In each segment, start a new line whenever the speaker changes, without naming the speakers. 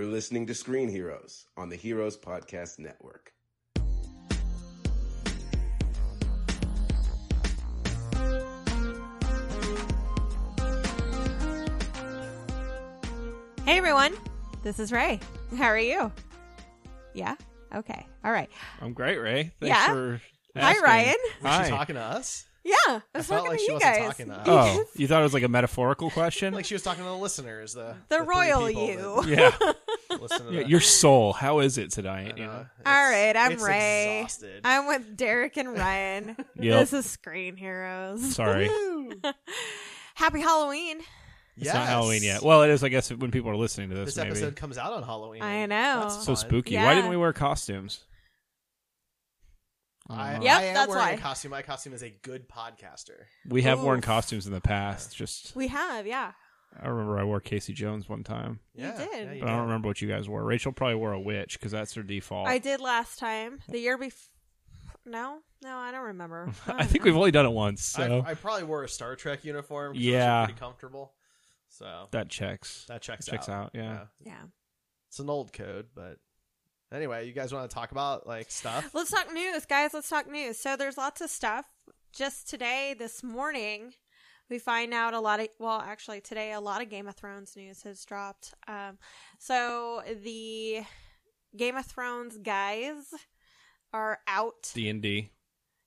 You're listening to Screen Heroes on the Heroes Podcast Network.
Hey everyone, this is Ray. How are you? Yeah. Okay. All right.
I'm great, Ray. Thanks
Yeah?
for
Hi
asking.
Ryan.
Was
Hi.
she talking to us?
Yeah, I
I
was
felt
talking
like
to
she
you
wasn't
guys.
talking to us.
Oh, you thought it was like a metaphorical question?
Like she was talking to the listeners. The
The
three
royal
people
you.
yeah.
that listen to
yeah.
the-
Your soul. How is it today?
I
You
know.
know?
All
It's-
right, I'm
it's
Ray.
Exhausted.
I'm with Derek and Ryan.
Yep.
This is Screen Heroes.
Sorry.
Happy Halloween.
It's
yes.
not Halloween yet. Well, it is, I guess, when people are listening to this.
This
maybe.
episode comes out on Halloween.
I know.
That's
so
fun.
spooky.
Yeah.
Why didn't we wear costumes?
I,
Yep,
I am
that's
wearing
why.
a costume. My costume is a good podcaster.
We have worn costumes in the past. Just
We have, yeah.
I remember I wore Casey Jones one time,
You
Yeah,
did.
yeah,
but
you
I don't
did.
remember what you guys wore. Rachel probably wore a witch because that's her default.
I did last time. The year before. No, no, I don't remember.
I think we've only done it once, so
I, I probably wore a Star Trek uniform.
Yeah.
pretty comfortable. So
that checks.
that checks,
checks out, yeah.
Yeah.
it's an old code, but anyway, you guys want to talk about like stuff?
Let's talk news, guys. Let's talk news. So there's lots of stuff. Just today, this morning, we find out a lot of. Well, actually, today a lot of Game of Thrones news has dropped. Um, so the Game of Thrones guys are out.
D and D.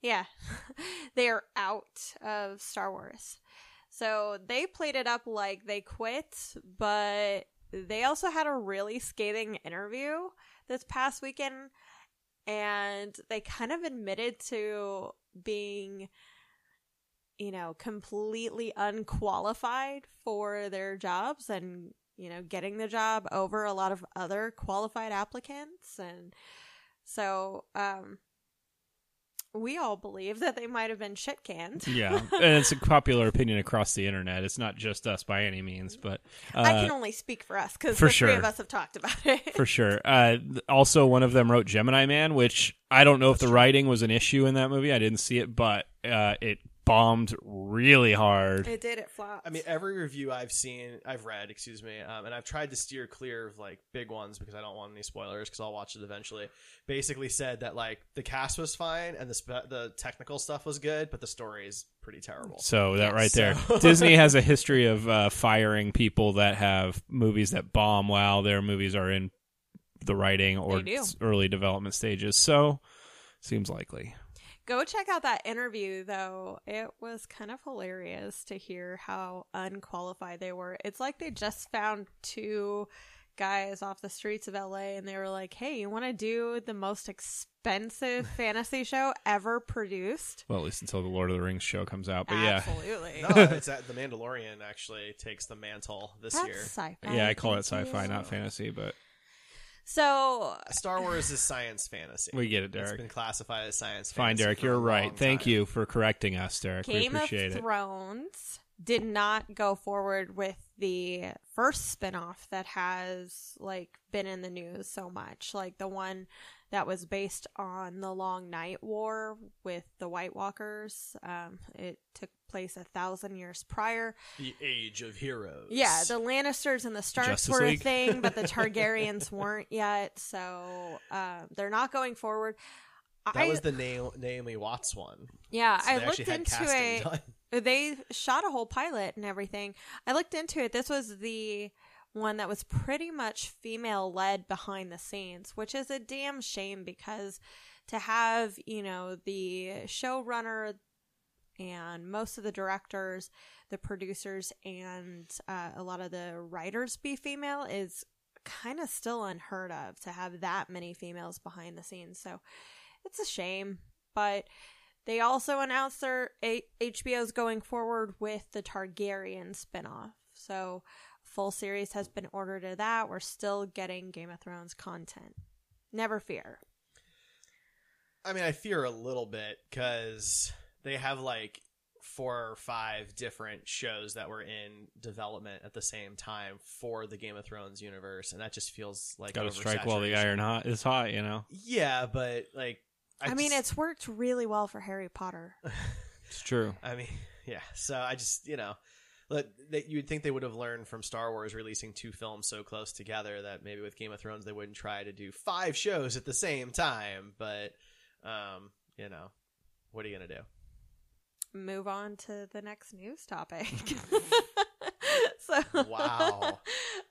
Yeah, they are out of Star Wars. So they played it up like they quit, but they also had a really scathing interview this past weekend, and they kind of admitted to being, you know, completely unqualified for their jobs and, you know, getting the job over a lot of other qualified applicants. And so, um, we all believe that they might have been shit canned.
Yeah, and it's a popular opinion across the internet. It's not just us by any means, but uh,
I can only speak for us because the three of us have talked about it.
for sure. Uh, also, one of them wrote Gemini Man, which I don't know if the writing was an issue in that movie. I didn't see it, but uh, it bombed really hard.
it did. It flopped.
I mean, every review I've seen, I've read, excuse me, um, and I've tried to steer clear of like big ones because I don't want any spoilers because I'll watch it eventually. Basically, said that like the cast was fine and the spe- the technical stuff was good, but the story is pretty terrible.
So that right there,
So-
Disney has a history of uh, firing people that have movies that bomb while their movies are in the writing or
They do.
s- early development stages. So seems likely.
Go check out that interview though. It was kind of hilarious to hear how unqualified they were. It's like they just found two guys off the streets of LA and they were like, "Hey, you want to do the most expensive fantasy show ever produced?"
Well, at least until the Lord of the Rings show comes out. But yeah,
Absolutely.
no, it's that the Mandalorian actually takes the mantle this
That's
year.
sci-fi.
yeah, I call it sci-fi, not fantasy. But
So,
Star Wars is science fantasy.
we get it,
It's
Derek.
been classified as science.
Fine, Derek,
for
you're
a
right.
long
Thank
time.
you for correcting us, Derek. we
Game of
appreciate it.
Thrones did not go forward with the first spinoff that has like been in the news so much, like the one that was based on the Long Night War with the White Walkers. Um, it took place a thousand years prior.
The Age of Heroes.
Yeah, the Lannisters and the Starks
Justice
were
League.
a thing, but the Targaryens weren't yet, so um, they're not going forward.
that
I,
was the Na- Naomi Watts one.
yeah,
So
I looked into it.
done.
They shot a whole pilot and everything. I looked into it. This was the one that was pretty much female led behind the scenes, which is a damn shame because to have, you know, the showrunner and most of the directors, the producers, and uh, a lot of the writers be female is kind of still unheard of to have that many females behind the scenes. So it's a shame, but they also announced their a- HBO's going forward with the Targaryen spinoff. So full series has been ordered of that. We're still getting Game of Thrones content. Never fear.
I mean, I fear a little bit because they have like four or five different shows that were in development at the same time for the Game of Thrones universe, and that just feels like
Got to strike while the iron hot is hot. You know,
Yeah, but like,
I, mean,
just-
it's worked really well for Harry Potter.
it's true.
I mean, yeah. So I just, you know, that that you'd think they would have learned from Star Wars releasing two films so close together that maybe with Game of Thrones they wouldn't try to do five shows at the same time. But, um, you know, what are you gonna do?
Move on to the next news topic. so
Wow.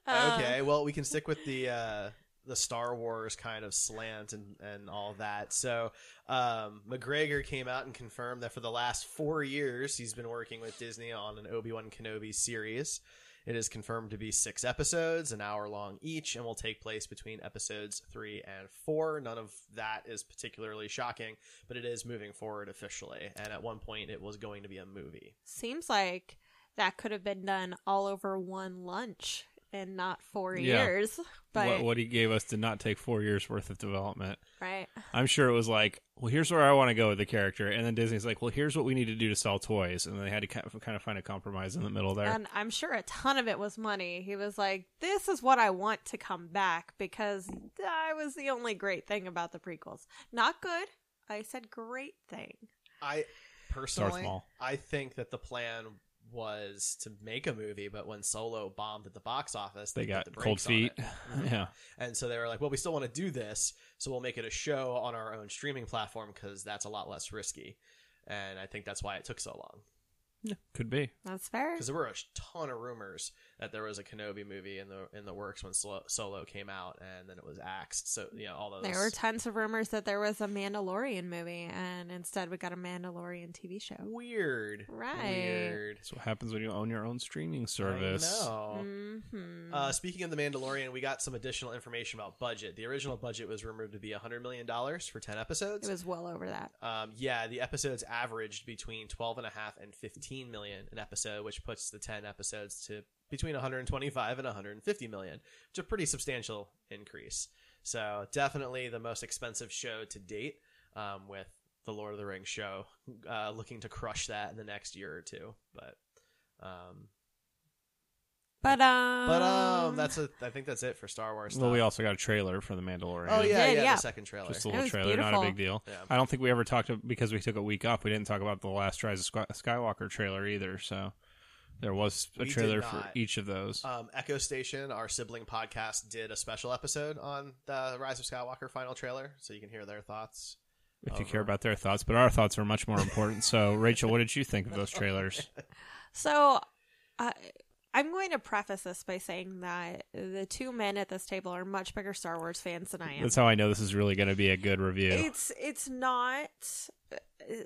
Uh,
okay, well, we can stick with the uh, the Star Wars kind of slant and and all that. So, um, McGregor came out and confirmed that for the last four years he's been working with Disney on an Obi Wan Kenobi series. It is confirmed to be six episodes, an hour long each, and will take place between episodes three and four. None of that is particularly shocking, but it is moving forward officially. And at one point, it was going to be a movie.
Seems like that could have been done all over one lunch and not four
Yeah.
years. But
what, what he gave us did not take four years worth of development.
right.
I'm sure it was like, well, here's where I want to go with the character, and then Disney's like, well, here's what we need to do to sell toys, and they had to kind of, find a compromise in the middle there.
And I'm sure a ton of it was money. He was like, This is what I want to come back because I was the only great thing about the prequels. Not good. I said great thing.
I personally, I think that the plan was to make a movie, but when Solo bombed at the box office,
they
put
got
the
cold
brakes on
feet. yeah.
and so they were like, "Well, we still want to do this, so we'll make it a show on our own streaming platform because that's a lot less risky." And I think that's why it took so long Yeah,
Could be.
That's fair.
because there were a ton of rumors that there was a Kenobi movie in the in the works when Solo, Solo came out, and then it was axed. So you know all those.
There were tons of rumors that there was a Mandalorian movie, and instead we got a Mandalorian TV show.
weird,
Right.
Weird.
That's what happens when you own your own streaming service.
I know.
hmm
Uh, speaking of the Mandalorian, we got some additional information about budget. The original budget was rumored to be $100 million for 10 episodes.
it was well over that.
um, yeah, the episodes averaged between 12 and a half and 15 million an episode, which puts the 10 episodes to between 125 and 150 million, which is a pretty substantial increase. So definitely the most expensive show to date, um, with the Lord of the Rings show uh, looking to crush that in the next year or two. But um,
But um,
but um, that's a, I think that's it for Star Wars.
Well, we also got a trailer for the Mandalorian.
Oh yeah,
did,
yeah,
yeah.
the second trailer.
Just a little
was
trailer, not a big deal.
Yeah.
I don't think we ever talked to, because we took a week off. We didn't talk about the Last Rise of Skywalker trailer either. So there was a
We
trailer for each of those.
Um, Echo Station, our sibling podcast, did a special episode on the Rise of Skywalker final trailer, so you can hear their thoughts.
if you care about their thoughts, but our thoughts are much more important. so, Rachel, what did you think of those trailers?
So, uh, I'm going to preface this by saying that the two men at this table are much bigger Star Wars fans than I am.
That's how I know this is really going to be a good review.
It's it's not uh,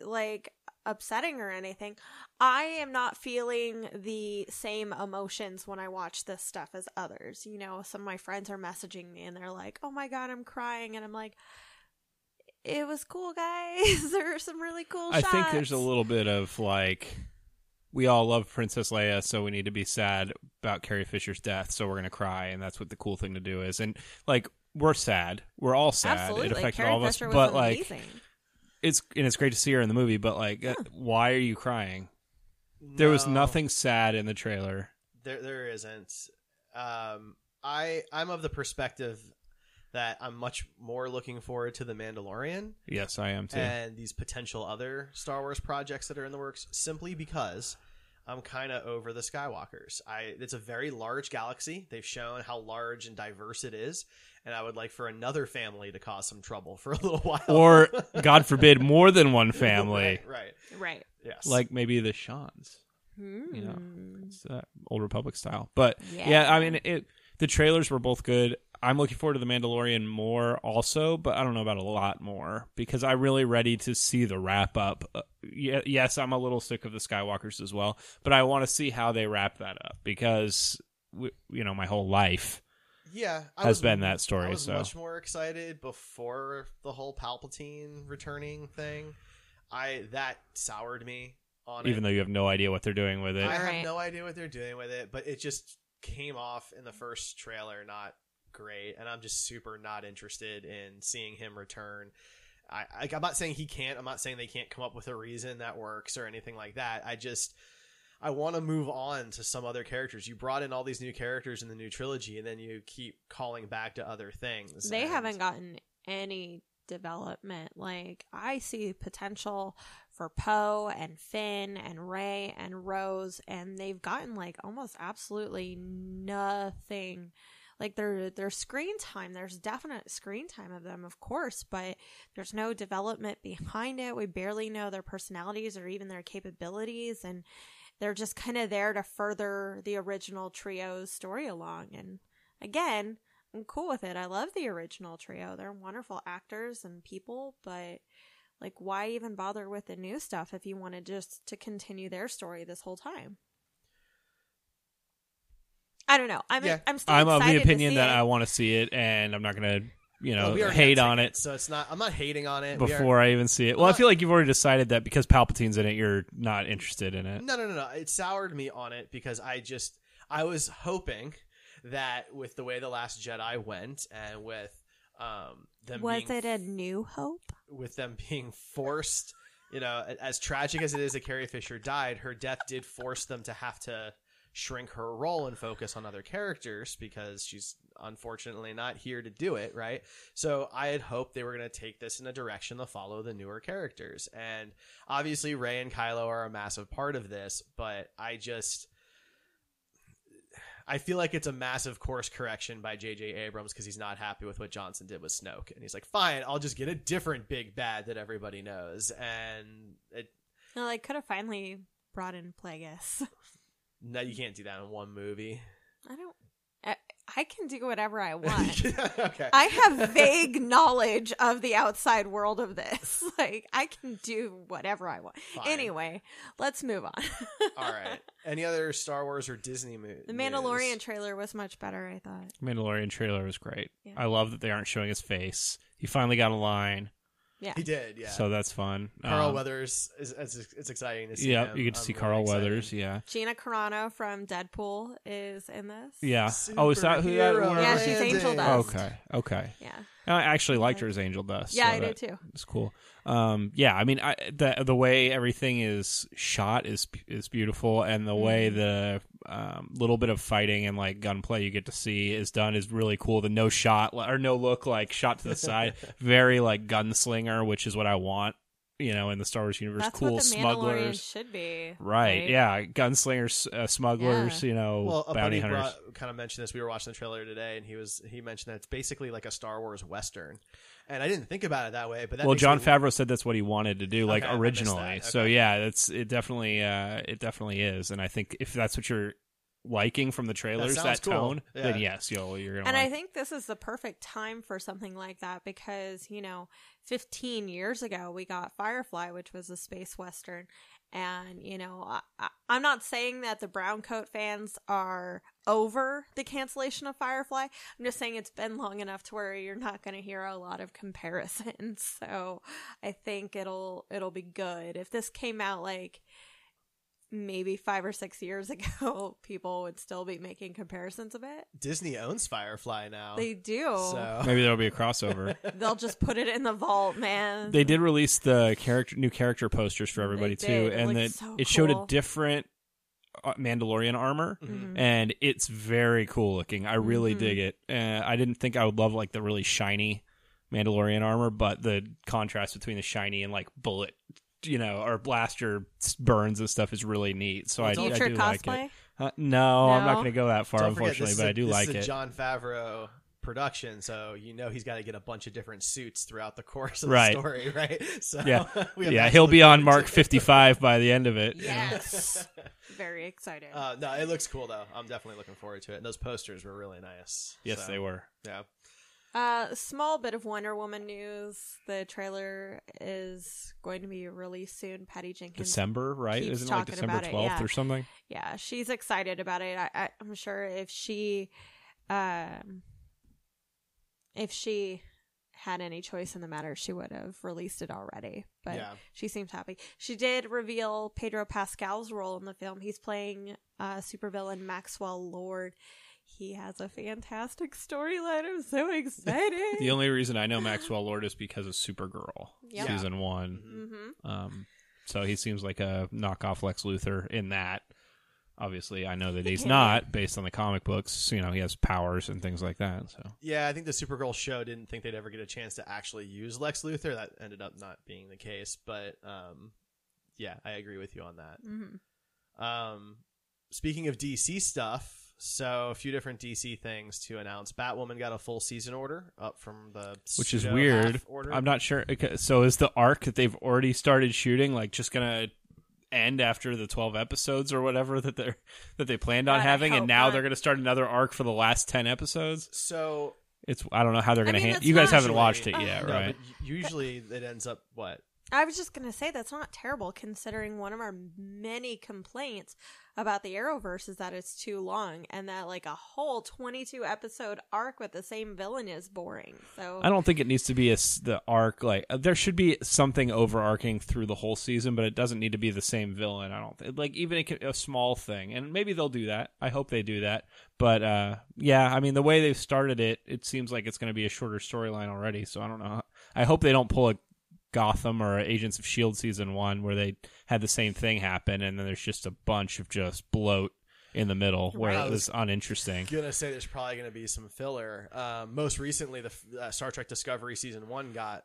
like upsetting or anything. I am not feeling the same emotions when I watch this stuff as others. You know, some of my friends are messaging me and they're like, "Oh my god, I'm crying," and I'm like. It was cool, guys. there are some really cool
I
shots.
think there's a little bit of like we all love Princess Leia, so we need to be sad about Carrie Fisher's death, so we're gonna cry, and that's what the cool thing to do is. And like we're sad, we're all sad.
Absolutely.
It affected
Carrie
all of us,
Fisher was
but like
amazing.
It's and it's great to see her in the movie. But like, uh, why are you crying? There was
No,
nothing sad in the trailer.
There, there isn't. Um, I, I'm of the perspective that I'm much more looking forward to the Mandalorian
Yes, I am too.
and these potential other Star Wars projects that are in the works, simply because I'm kind of over the Skywalkers. I, it's a very large galaxy. They've shown how large and diverse it is, and I would like for another family to cause some trouble for a little while.
or God forbid, more than one family,
right, right.
Right.
Yes.
like maybe the Shans.
Hmm.
you know it's uh, old republic style but yeah.
Yeah.
i mean it the trailers were both good i'm looking forward to the mandalorian more also but i don't know about a lot more because i'm really ready to see the wrap up uh, yeah, yes i'm a little sick of the skywalkers as well but i want to see how they wrap that up because w- you know my whole life
yeah, I
has
was-
been that story,
I was
so.
much more excited before the whole Palpatine returning thing. I that soured me on
even
it.
though you have no idea what they're doing with it
I have no idea what they're doing with it, but it just came off in the first trailer not great, and I'm just super not interested in seeing him return. I, I I'm not saying he can't. I'm not saying they can't come up with a reason that works or anything like that. I just I want to move on to some other characters. You brought in all these new characters in the new trilogy, and then you keep calling back to other things.
They
and-
haven't gotten any development. Like I see potential for Poe and Finn and Rey and Rose, and they've gotten like almost absolutely nothing. Like their their screen time, there's definite screen time of them, of course, but there's no development behind it. We barely know their personalities or even their capabilities, and they're just kind of there to further the original trio's story along. And again, I'm cool with it. I love the original trio. They're wonderful actors and people, but like why even bother with the new stuff if you wanted just to continue their story this whole time? I don't know. I'm
Yeah.
I'm still
i'm of the opinion that
it.
i want to see it and i'm not gonna you know
Well, we
hate on it
tickets, so it's not. I'm not hating on it
before I even see it. Well, I feel like you've already decided that because Palpatine's in it, you're not interested in it.
No, no, no, no. It soured me on it because I just I was hoping that with the way the Last Jedi went and with um them
Was
being
it a new hope?
with them being forced, you know, as tragic as it is that Carrie Fisher died, her death did force them to have to shrink her role and focus on other characters because she's unfortunately not here to do it, right? So I had hoped they were going to take this in a direction to follow the newer characters. And obviously Rey and Kylo are a massive part of this, but I just I feel like it's a massive course correction by J.J. Abrams because he's not happy with what Johnson did with Snoke, and he's like, "Fine, I'll just get a different big bad that everybody knows." And it,
No, they could have finally brought in Plagueis.
no, you can't do that in one movie.
I don't. I, I can do whatever I want.
okay,
I have vague knowledge of the outside world of this. Like I can do whatever I want.
Fine.
Anyway, let's move on.
All right. Any other Star Wars or Disney movies?
the Mandalorian trailer was much better, I thought.
Mandalorian trailer was great.
Yeah.
I love that they aren't showing his face. He finally got a line,
Yeah.
He did, yeah.
so that's fun.
Carl
Um,
Weathers is, is it's exciting to see.
Yeah,
him.
you get to
I'm
see
really
Carl
excited.
Weathers. Yeah,
Gina Carano from Deadpool is in this.
yeah. Oh, is that who that was?
Yeah, she's Angel
landing.
Dust.
Okay, okay.
Yeah.
I actually liked her as Angel Dust.
Yeah,
so
I do
that-
too.
It's cool. Um, yeah, I mean, I, the the way everything is shot is is beautiful, and the way
Mm-hmm.
the um, little bit of fighting and like gunplay you get to see is done is really cool. The no shot or no look like shot to the side, very like gunslinger, which is what I want. You know, in the Star Wars universe,
That's
cool
what the
smugglers.
Should be.
Right, yeah, gunslingers, uh, smugglers, you know,
Well, a
bounty
buddy
hunters.
brought, kind of mentioned this. We were watching the trailer today, and he was he mentioned that it's basically like a Star Wars western, and I didn't think about it that way. But that
well, Jon
me-
Favreau said that's what he wanted to do, like
Okay, I
originally.
that.
So yeah, that's it. Definitely, uh, it definitely is. And I think if that's what you're liking from the trailers, that,
sounds cool.
tone, then yes, you'll you're gonna.
And
like
I think this is the perfect time for something like that because, you know, 15 years ago we got Firefly, which was a space western. And, you know, I, I, I'm not saying that the brown coat fans are over the cancellation of Firefly. I'm just saying it's been long enough to where you're not going to hear a lot of comparisons. So I think it'll it'll be good. If this came out like maybe five or six years ago, people would still be making comparisons of it.
Disney owns Firefly now.
They do.
So
Maybe there'll be a crossover.
They'll just put it in the vault, man.
they did release the character new character posters for everybody
They
too,
did. It
and
looked
that
so
it showed a different uh, Mandalorian armor,
Mhm.
and it's very cool looking. I really
Mhm.
dig it. Uh, I didn't think I would love like the really shiny Mandalorian armor, but the contrast between the shiny and like bullet, you know, or blaster burns and stuff is really neat. So I, I
Future
do like it. Uh, no, I'm not going to go that far,
Don't forget,
unfortunately,
this is
but
a-
I do
this
like
is a
it.
Jon Favreau production, so you know he's got to get a bunch of different suits throughout the course of
Right.
the story, right? So
Yeah. yeah, he'll be on Mark 55 by the end of it.
Yes. Very excited.
Uh, no, it looks cool though. I'm definitely looking forward to it. And those posters were really nice.
Yes,
So,
they were.
Yeah.
Uh, small bit of Wonder Woman news. The trailer is going to be released soon. Patty Jenkins.
December, right? Isn't it like December 12th
yeah.
or something?
Yeah, she's excited about it. I, I, I'm sure if she, um, if she had any choice in the matter, she would have released it already. But
Yeah.
she seems happy. She did reveal Pedro Pascal's role in the film. He's playing uh, supervillain Maxwell Lord. He has a fantastic storyline. I'm so excited.
The only reason I know Maxwell Lord is because of Supergirl
Yep.
season one.
hmm
Um, so he seems like a knockoff Lex Luthor in that. Obviously, I know that he's not based on the comic books. You know, he has powers and things like that. So
Yeah, I think the Supergirl show didn't think they'd ever get a chance to actually use Lex Luthor. That ended up not being the case, but um, yeah, I agree with you on that.
hmm
Um, speaking of DC stuff, so a few different DC things to announce. Batwoman got a full season order up from the
which is weird.
order.
I'm not sure. okay, So is the arc that they've already started shooting like just gonna end after the 12 episodes or whatever that they're that they planned on
God, I
having, and now
not.
they're gonna start another arc for the last 10 episodes?
So
It's I don't know how they're gonna.
mean,
hand- you guys haven't watched it
usually-
yet,
no,
right?
but usually it ends up what?
I was just gonna say that's not terrible considering one of our many complaints about the Arrowverse is that it's too long and that like a whole twenty-two episode arc with the same villain is boring. So
I don't think it needs to be a the arc like uh, there should be something overarching through the whole season, but it doesn't need to be the same villain. I don't think like even a, a small thing, and maybe they'll do that. I hope they do that. But uh, yeah, I mean the way they've started it, it seems like it's going to be a shorter storyline already. So I don't know. I hope they don't pull a Gotham or Agents of Shield season one where they had the same thing happen, and then there's just a bunch of just bloat in the middle where it was uninteresting.
gonna say there's probably gonna be some filler. Um, most recently, the uh, Star Trek Discovery season one got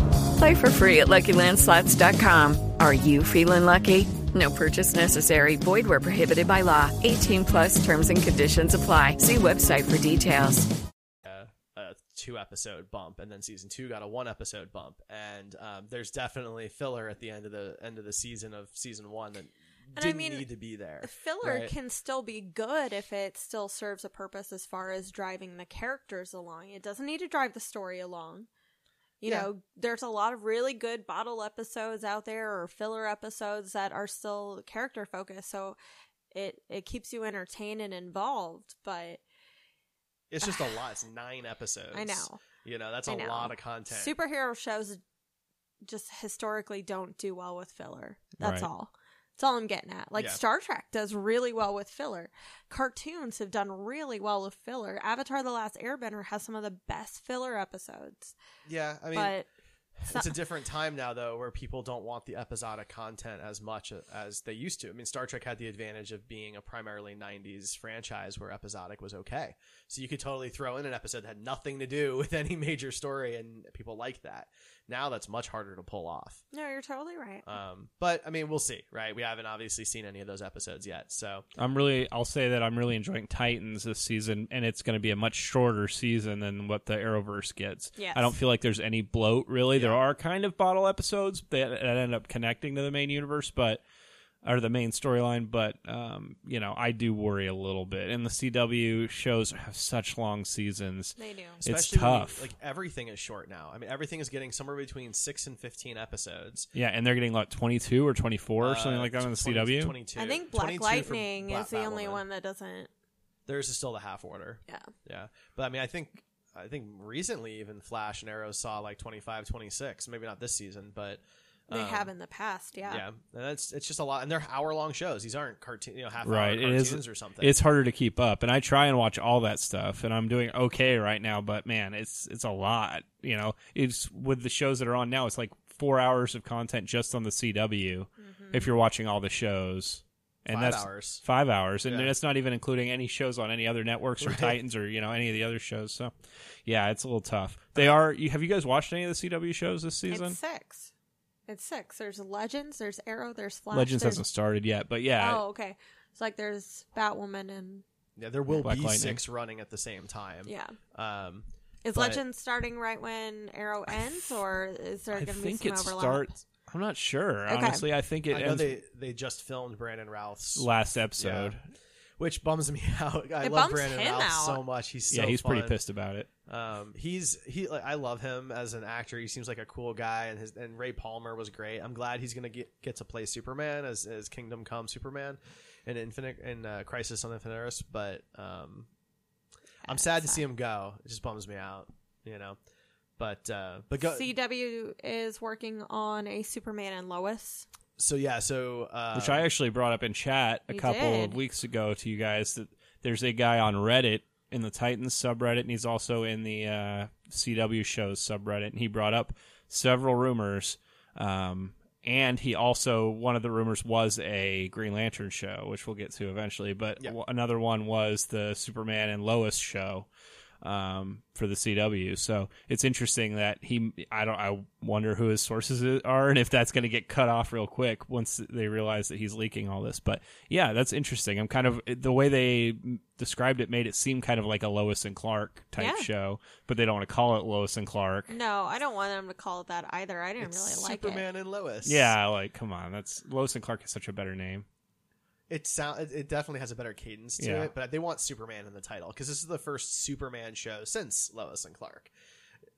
Play for free at LuckyLandSlots.com. Are you feeling lucky? No purchase necessary. Void where prohibited by law. 18 plus terms and conditions apply. See website for details.
a, a two episode bump, and then season two got a one episode bump. And um, there's definitely filler at the end of the end of the season of season one that
I
didn't
mean,
need to be there.
filler
right?
can still be good if it still serves a purpose as far as driving the characters along. It doesn't need to drive the story along. You
Yeah.
know, there's a lot of really good bottle episodes out there or filler episodes that are still character focused, so it it keeps you entertained and involved, but
It's just a lot. It's nine episodes.
I know.
You know, that's
I
a
know.
lot of content.
Superhero shows just historically don't do well with filler. That's
Right.
all. That's all I'm getting at. Like
Yeah.
Star Trek does really well with filler. Cartoons have done really well with filler. Avatar: The Last Airbender has some of the best filler episodes.
yeah, I mean,
but
it's a different time now though where people don't want the episodic content as much as they used to i mean star trek had the advantage of being a primarily 90s franchise where episodic was okay so you could totally throw in an episode that had nothing to do with any major story and people like that now that's much harder to pull off
No, you're totally right.
um, but i mean we'll see right we haven't obviously seen any of those episodes yet so
I'm really, I'll say that I'm really enjoying Titans this season, and it's going to be a much shorter season than what the Arrowverse gets.
Yes.
I don't feel like there's any bloat really. There are kind of bottle episodes that, that end up connecting to the main universe, but or the main storyline, but um, you know, I do worry a little bit. And the CW shows have such long seasons.
They do.
It's
especially when you-
tough.
like everything is short now i mean everything is getting somewhere between 6 and 15 episodes
Yeah, and they're getting like 22 or 24 or something
Uh,
like that on the
20
CW.
22
I think Black Lightning
Black
is the only one that doesn't.
There's still the half order.
Yeah.
Yeah. But I mean, I think I think recently even Flash and Arrow saw like 25, 26. Maybe not this season, but
They
um,
have in the past, yeah.
Yeah, and that's it's just a lot, and they're hour long shows. These aren't cartoon, you know, half
right
hour
it is
cartoons or something.
it's harder to keep up and i try and watch all that stuff and i'm doing okay right now but man it's it's a lot you know it's with the shows that are on now it's like four hours of content just on the cw if you're watching all the shows and
Five
that's
hours.
five hours and
Yeah.
that's not even including any shows on any other networks or
Right.
titans or you know any of the other shows so yeah it's a little tough they are you have you guys watched any of the cw shows this season
It's six. It's six. There's Legends, there's Arrow, there's Flash.
legends
there's-
hasn't started yet but yeah
Oh, okay. It's like there's Batwoman and
yeah, there will
Black
be
Lightning.
six running at the same time.
yeah.
Um,
Is
But-
Legends starting right when Arrow ends, or is there going to be
think
some
it
overlap?
starts i'm not sure
Okay.
honestly i think it
I know
ends
they they just filmed Brandon Routh's
last episode.
which bums me out. I
It
love
bums
Brandon
him
Routh
out.
so much. He's so
yeah, he's pretty
fun.
pissed about it.
Um, he's he. Like, I love him as an actor. He seems like a cool guy, and his and Ray Palmer was great. I'm glad he's gonna get get to play Superman as as Kingdom Come Superman in Infinite in uh, Crisis on Infinite Earths. But um, I'm sad to see him go. It just bums me out, you know. But uh, but go.
CW is working on a Superman and Lois.
so yeah, so uh,
Which I actually brought up in chat a couple
did.
of weeks ago to you guys that there's a guy on Reddit in the Titans subreddit, and he's also in the uh, CW shows subreddit, and he brought up several rumors. Um, and he also one of the rumors was a Green Lantern show, which we'll get to eventually. But
Yeah.
w- another one was the Superman and Lois show um, for the CW. So it's interesting that he. I don't. I wonder who his sources are, and if that's going to get cut off real quick once they realize that he's leaking all this. But yeah, that's interesting. I'm kind of the way they described it made it seem kind of like a Lois and Clark type
Yeah.
show, but they don't want to call it Lois and Clark.
No, I don't want them to call it that either. I didn't
it's
really like
Superman
it.
and Lois.
Yeah, like come on, that's Lois and Clark is such a better name.
It sound it, it definitely has a better cadence to
Yeah.
it, but they want Superman in the title because this is the first Superman show since Lois and Clark.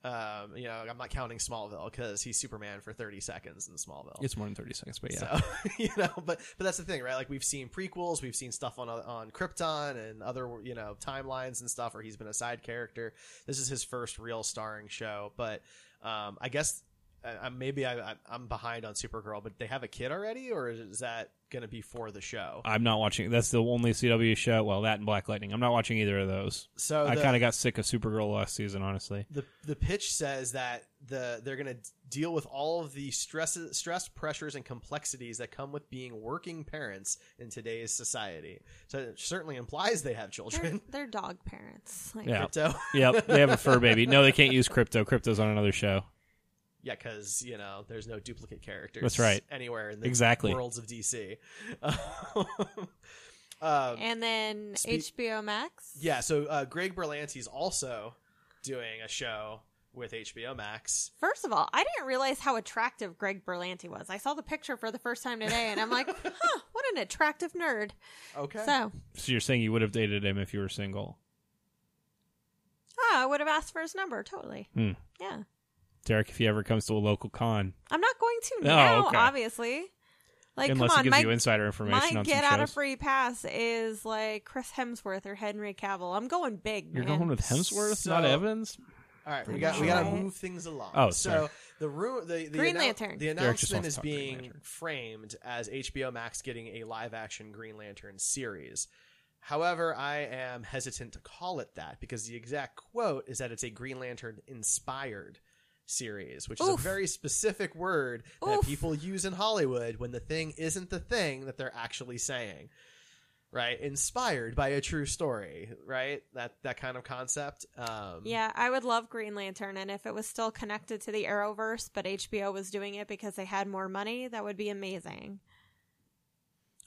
Um, you know, I'm not counting Smallville because he's Superman for 30 seconds in Smallville.
It's more than thirty seconds, but yeah.
So you know, but but that's the thing, right? Like we've seen prequels, we've seen stuff on on Krypton and other you know timelines and stuff where he's been a side character. This is his first real starring show, but um, I guess uh, maybe I, I, I'm behind on Supergirl, but they have a kid already, or is that going to be for the show?
I'm not watching. That's the only CW show. Well, that and Black Lightning. I'm not watching either of those.
So
I kind of got sick of Supergirl last season, honestly.
the the pitch says that the they're going to deal with all of the stresses, stress, pressures, and complexities that come with being working parents in today's society. So it certainly implies they have
They're,
children.
they're dog parents. Like,
Yeah.
Krypto,
Yep, they have a fur baby. No, they can't use Krypto. Krypto's on another show.
Yeah, because you know there's no duplicate characters.
That's right.
Anywhere in the
Exactly.
worlds of DC. um,
And then
Spe-
HBO Max.
yeah, so uh, Greg Berlanti's also doing a show with HBO Max.
First of all, I didn't realize how attractive Greg Berlanti was. I saw the picture for the first time today, and I'm like, huh, what an attractive nerd.
Okay.
So,
So you're saying you would have dated him if you were single?
oh, I would have asked for his number, totally.
Hmm.
Yeah.
Derek, if he ever comes to a local con,
I'm not going to
Oh,
now,
okay.
obviously. Like,
unless
come
he
on,
gives
my,
you insider information
my
on
get
some
out
shows.
of free pass is like Chris Hemsworth or Henry Cavill. I'm going big,
You're
man.
going with Hemsworth, not Evans.
All right, we got we got to move things along.
Oh,
so
sorry.
the ru- the, the
Green
annou-
Lantern.
The announcement is
to talk Green
being framed as HBO Max getting a live action Green Lantern series. However, I am hesitant to call it that because the exact quote is that it's a Green Lantern inspired series, which is a very specific word that people use in Hollywood when the thing isn't the thing that they're actually saying. Right, inspired by a true story, right? That that kind of concept. Um,
Yeah, I would love Green Lantern, and if it was still connected to the Arrowverse, but HBO was doing it because they had more money, that would be amazing.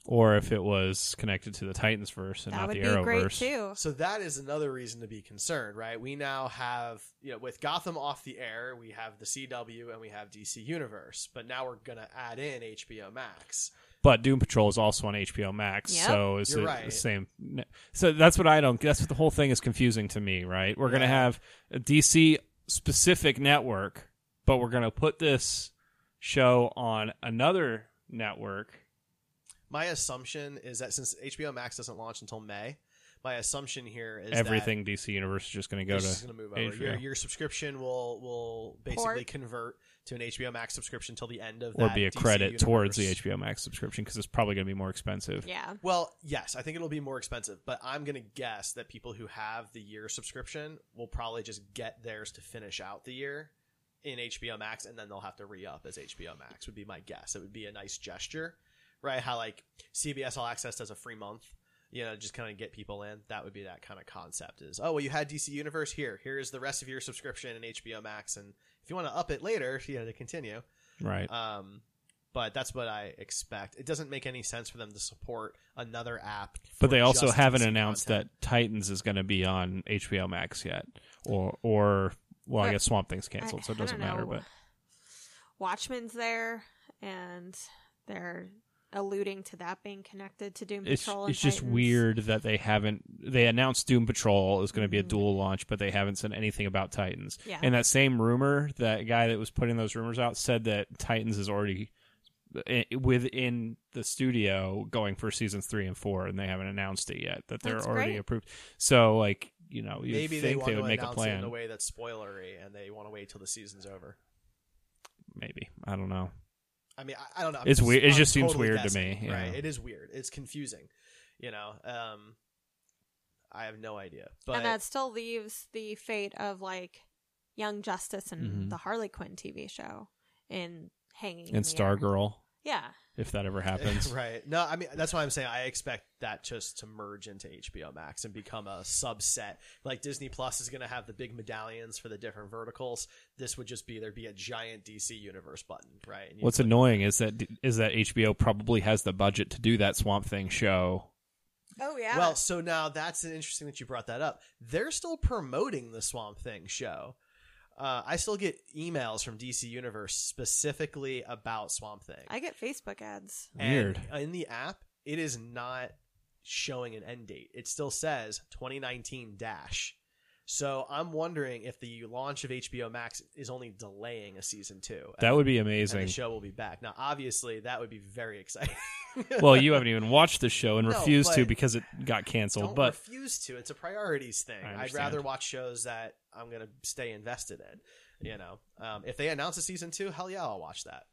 Or if it was connected to the Titans verse and
that
not
would
the
be
Arrowverse.
great too.
So that is another reason to be concerned, right? We now have, you know, with Gotham off the air, we have the CW and we have DC Universe, but now we're going to add in HBO Max.
But Doom Patrol is also on HBO Max,
Yep.
so it's
You're
the,
right.
the same. So that's what I don't. That's what the whole thing is confusing to me, right? We're gonna
Yeah.
have a DC specific network, but we're gonna put this show on another network.
My assumption is that since HBO Max doesn't launch until May, my assumption here is
Everything DC Universe is just gonna go to
just going to move over.
HBO.
Your, your subscription will will basically
Port.
convert to an HBO Max subscription till the end of
or
that
be a
DC
credit towards the. HBO Max subscription because it's probably gonna be more expensive.
Yeah.
Well, yes, I think it'll be more expensive, but I'm going to guess that people who have the year subscription will probably just get theirs to finish out the year in HBO Max and then they'll have to re up as HBO Max, would be my guess. It would be a nice gesture, right? How like CBS All Access does a free month, you know, just kind of get people in. That would be that kind of concept is, oh, well, you had DC Universe here. Here's the rest of your subscription in HBO Max. And if you want to up it later, you know, to continue.
Right.
Um, but that's what I expect. It doesn't make any sense for them to support another app.
But they also haven't
DC
announced
content.
that Titans is going to be on HBO Max yet, or or well, I
But
guess Swamp Thing's canceled,
I-
so it doesn't
don't
matter.
know.
But
Watchmen's there, and they're alluding to that being connected to Doom
it's
Patrol. and
it's just
Titans.
weird that they haven't. They announced Doom Patrol is going to be a
Mhm.
dual launch, but they haven't said anything about Titans.
Yeah.
And that same rumor, that guy that was putting those rumors out said that Titans is already within the studio going for seasons three and four, and they haven't announced it yet. That they're
That's
already
great.
approved. So like you know, you
Maybe they
think
want
they
to
would make a
announce it
plan.
in a way that's spoilery, and they want to wait till the season's over.
Maybe I don't know.
I mean, I, I don't know. I'm
It's weird- it
I'm
just seems
totally
weird to
guessing,
me,
right?
yeah.
It is weird. It's confusing. You know, um, I have no idea. But
and that still leaves the fate of like Young Justice and
Mhm.
the Harley Quinn TV show in hanging
And
the air.
Stargirl,
Yeah,
if that ever happens.
right? No, I mean that's why I'm saying I expect that just to merge into HBO Max and become a subset. Like Disney Plus is going to have the big medallions for the different verticals. This would just be there'd be a giant DC Universe button, right? And
What's annoying is that is that HBO probably has the budget to do that Swamp Thing show.
Oh yeah.
Well, so now that's interesting that you brought that up. They're still promoting the Swamp Thing show. Uh, I still get emails from DC Universe specifically about Swamp Thing.
I get Facebook ads.
Weird.
And in the app, it is not showing an end date. It still says 2019 dash. So I'm wondering if the launch of HBO Max is only delaying a season two.
That would be amazing.
the show will be back. Now, obviously, that would be very exciting.
well, you haven't even watched the show and
No,
refused to because it got canceled. But
refuse to. It's a priorities thing. I'd rather watch shows that I'm going to stay invested in. You know, um, if they announce a season two, hell yeah, I'll watch that.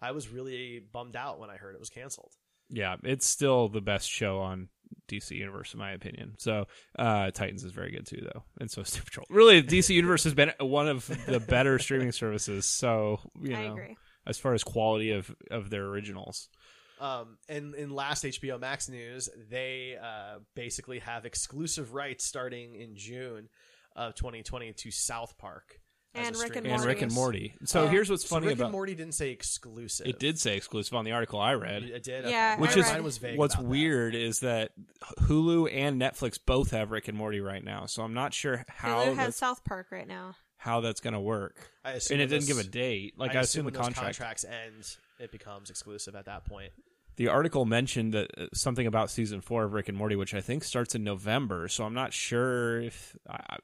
I was really bummed out when I heard it was canceled.
yeah, it's still the best show on DC Universe in my opinion. So uh, Titans is very good too, though, and so is Doom Patrol. Really, DC Universe has been one of the better streaming services. So you
I
know,
agree.
as far as quality of of their originals.
Um, and in last HBO Max news, they uh, basically have exclusive rights starting in June of 2020 to South Park as
And Rick and
streaming
And Rick and. Morty. So
Uh,
here's what's
so
funny
Rick
about
and Morty didn't say exclusive.
it. Did say exclusive on the article I read.
It did.
Yeah,
Okay.
Which
I
is
read-
was vague.
what's weird is that Hulu and Netflix both have Rick and Morty right now. So I'm not sure how
Hulu has South Park right now.
how that's going to work.
I assume
And it
when
didn't give a date. Like I, assume,
when
the
those
contract.
contracts end, it becomes exclusive at that point.
The article mentioned that uh, something about season four of Rick and Morty, which I think starts in November. So I'm not sure if I,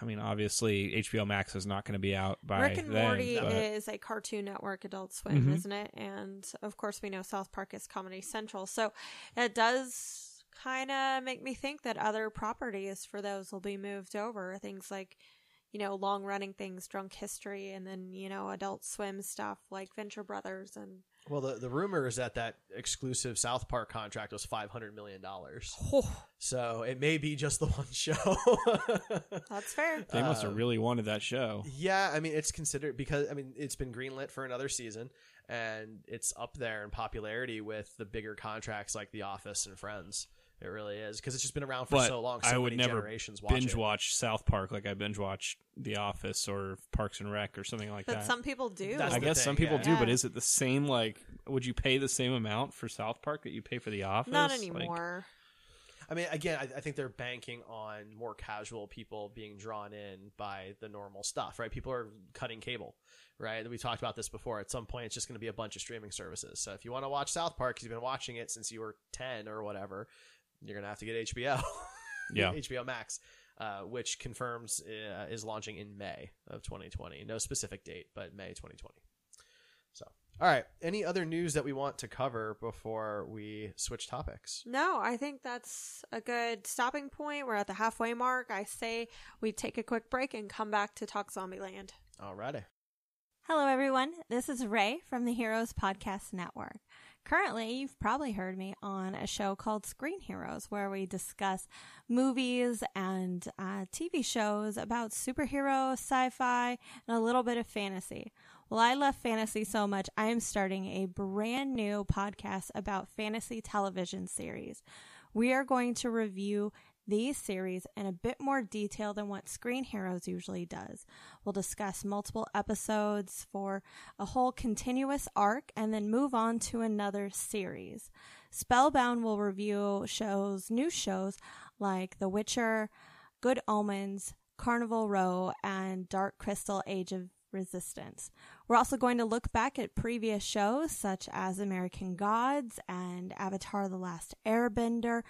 I mean, obviously HBO Max is not going to be out by
Rick and
then.
Morty
but-
is a Cartoon Network Adult Swim,
Mhm.
isn't it? And of course, we know South Park is Comedy Central. So it does kind of make me think that other properties for those will be moved over. Things like, you know, long running things, Drunk History, and then, you know, Adult Swim stuff like Venture Brothers and
Well, the the rumor is that that exclusive South Park contract was five hundred million dollars. So it may be just the one show.
That's fair.
They must have um, really wanted that show.
Yeah, I mean it's considered because I mean it's been greenlit for another season, and it's up there in popularity with the bigger contracts like The Office and Friends. It really is because it's just been around for
But
so long. So
I would
many
never
generations watch
binge
it.
watch South Park like I binge watch The Office or Parks and Rec or something like
But
that.
But some people do.
That's
I guess
thing,
some people
yeah.
do, but is it the same? Like, would you pay the same amount for South Park that you pay for The Office?
Not
Like,
anymore.
I mean, again, I, I think they're banking on more casual people being drawn in by the normal stuff, right? People are cutting cable, right? We talked about this before. At some point, it's just going to be a bunch of streaming services. So if you want to watch South Park, because you've been watching it since you were 10 or whatever, you're going to have to get HBO.
Yeah.
HBO Max, uh, which confirms uh, is launching in May of 2020. No specific date, but May 2020. So, all right. Any other news that we want to cover before we switch topics?
No, I think that's a good stopping point. We're at the halfway mark. I say we take a quick break and come back to talk Zombieland.
Alrighty.
Hello, everyone. This is Ray from the Heroes Podcast Network. Currently, you've probably heard me on a show called Screen Heroes, where we discuss movies and uh, TV shows about superhero, sci fi, and a little bit of fantasy. Well, I love fantasy so much, I am starting a brand new podcast about fantasy television series. We are going to review these series in a bit more detail than what Screen Heroes usually does. We'll discuss multiple episodes for a whole continuous arc and then move on to another series. Spellbound will review shows, new shows like The Witcher, Good Omens, Carnival Row, and Dark Crystal Age of Resistance. We're also going to look back at previous shows such as American Gods and Avatar The Last Airbender,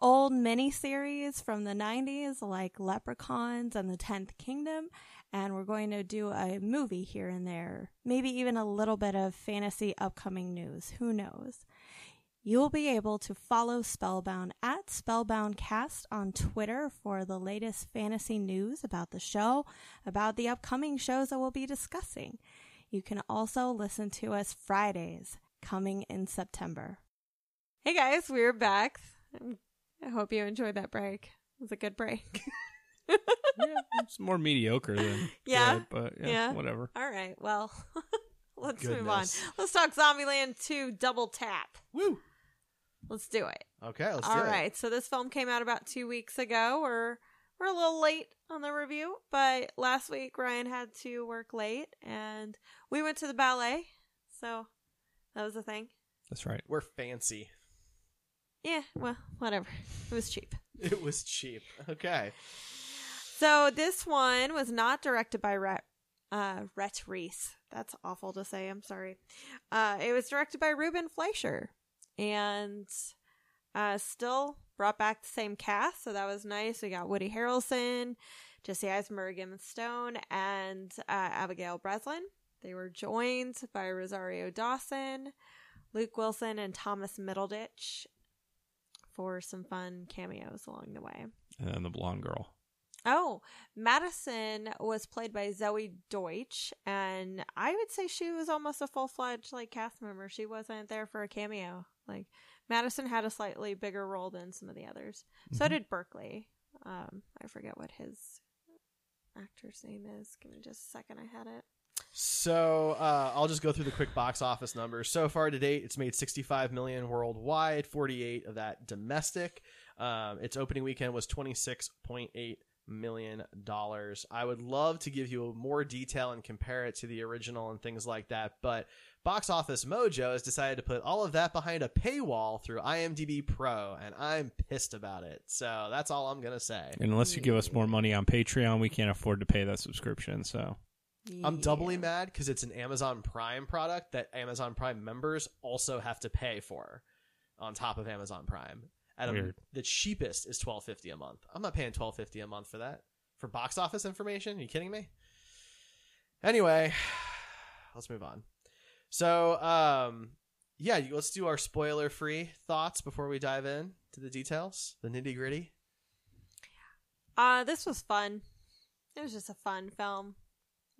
old miniseries from the 90s like Leprechauns and the 10th Kingdom, and we're going to do a movie here and there. Maybe even a little bit of fantasy upcoming news. Who knows? You'll be able to follow Spellbound at SpellboundCast on Twitter for the latest fantasy news about the show, about the upcoming shows that we'll be discussing. You can also listen to us Fridays coming in September.
Hey guys, we're back. I hope you enjoyed that break. It was a good break.
yeah, it's more mediocre than
Yeah?
good, but yeah,
Yeah.
whatever.
All right, well, let's move on. Let's talk Zombieland 2 Double Tap.
Woo!
Let's do it.
Okay, let's
All
do
right,
it.
so this film came out about two weeks ago. We're we're a little late on the review, but last week Ryan had to work late, and we went to the ballet, so that was a thing.
That's right.
We're fancy.
Yeah, well, whatever. It was cheap.
It was cheap. Okay.
So this one was not directed by Rhett, uh, Rhett Reese. That's awful to say. I'm sorry. Uh, it was directed by Ruben Fleischer, and uh, still brought back the same cast. So that was nice. We got Woody Harrelson, Jesse Eisenberg, Emma Stone, and uh, Abigail Breslin. They were joined by Rosario Dawson, Luke Wilson, and Thomas Middleditch for some fun cameos along the way.
And then the blonde girl.
Oh, Madison was played by Zoey Deutch, and I would say she was almost a full fledged like cast member. She wasn't there for a cameo. Like Madison had a slightly bigger role than some of the others. So did Berkeley. Um, I forget what his actor's name is. Give me just a second. I had it.
So uh, I'll just go through the quick box office numbers. So far to date, it's made 65 million worldwide, 48 of that domestic. Um, its opening weekend was 26.8 million dollars. I would love to give you more detail and compare it to the original and things like that, but Box Office Mojo has decided to put all of that behind a paywall through IMDb Pro, and I'm pissed about it. So that's all I'm gonna say.
And unless you give us more money on Patreon, we can't afford to pay that subscription. So
I'm doubly mad because it's an Amazon Prime product that Amazon Prime members also have to pay for on top of Amazon Prime. At a,
Weird.
the cheapest is twelve fifty a month. I'm not paying twelve fifty a month for that for box office information. Are you kidding me? Anyway, let's move on. So, um, yeah, you- let's do our spoiler free thoughts before we dive in to the details, the nitty gritty.
Uh, this was fun. It was just a fun film.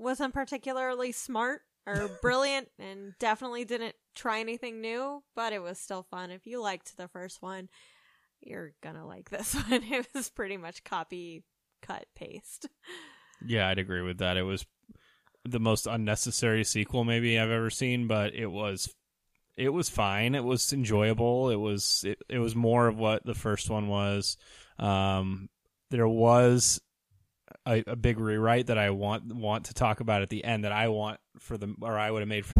Wasn't particularly smart or brilliant and definitely didn't try anything new, but it was still fun. If you liked the first one, you're gonna like this one. It was pretty much copy, cut, paste.
Yeah, I'd agree with that. It was the most unnecessary sequel maybe I've ever seen, but it was it was fine. It was enjoyable. It was it, it was more of what the first one was. Um, there was a, a big rewrite that I want want to talk about at the end that I want for the or I would have made. For-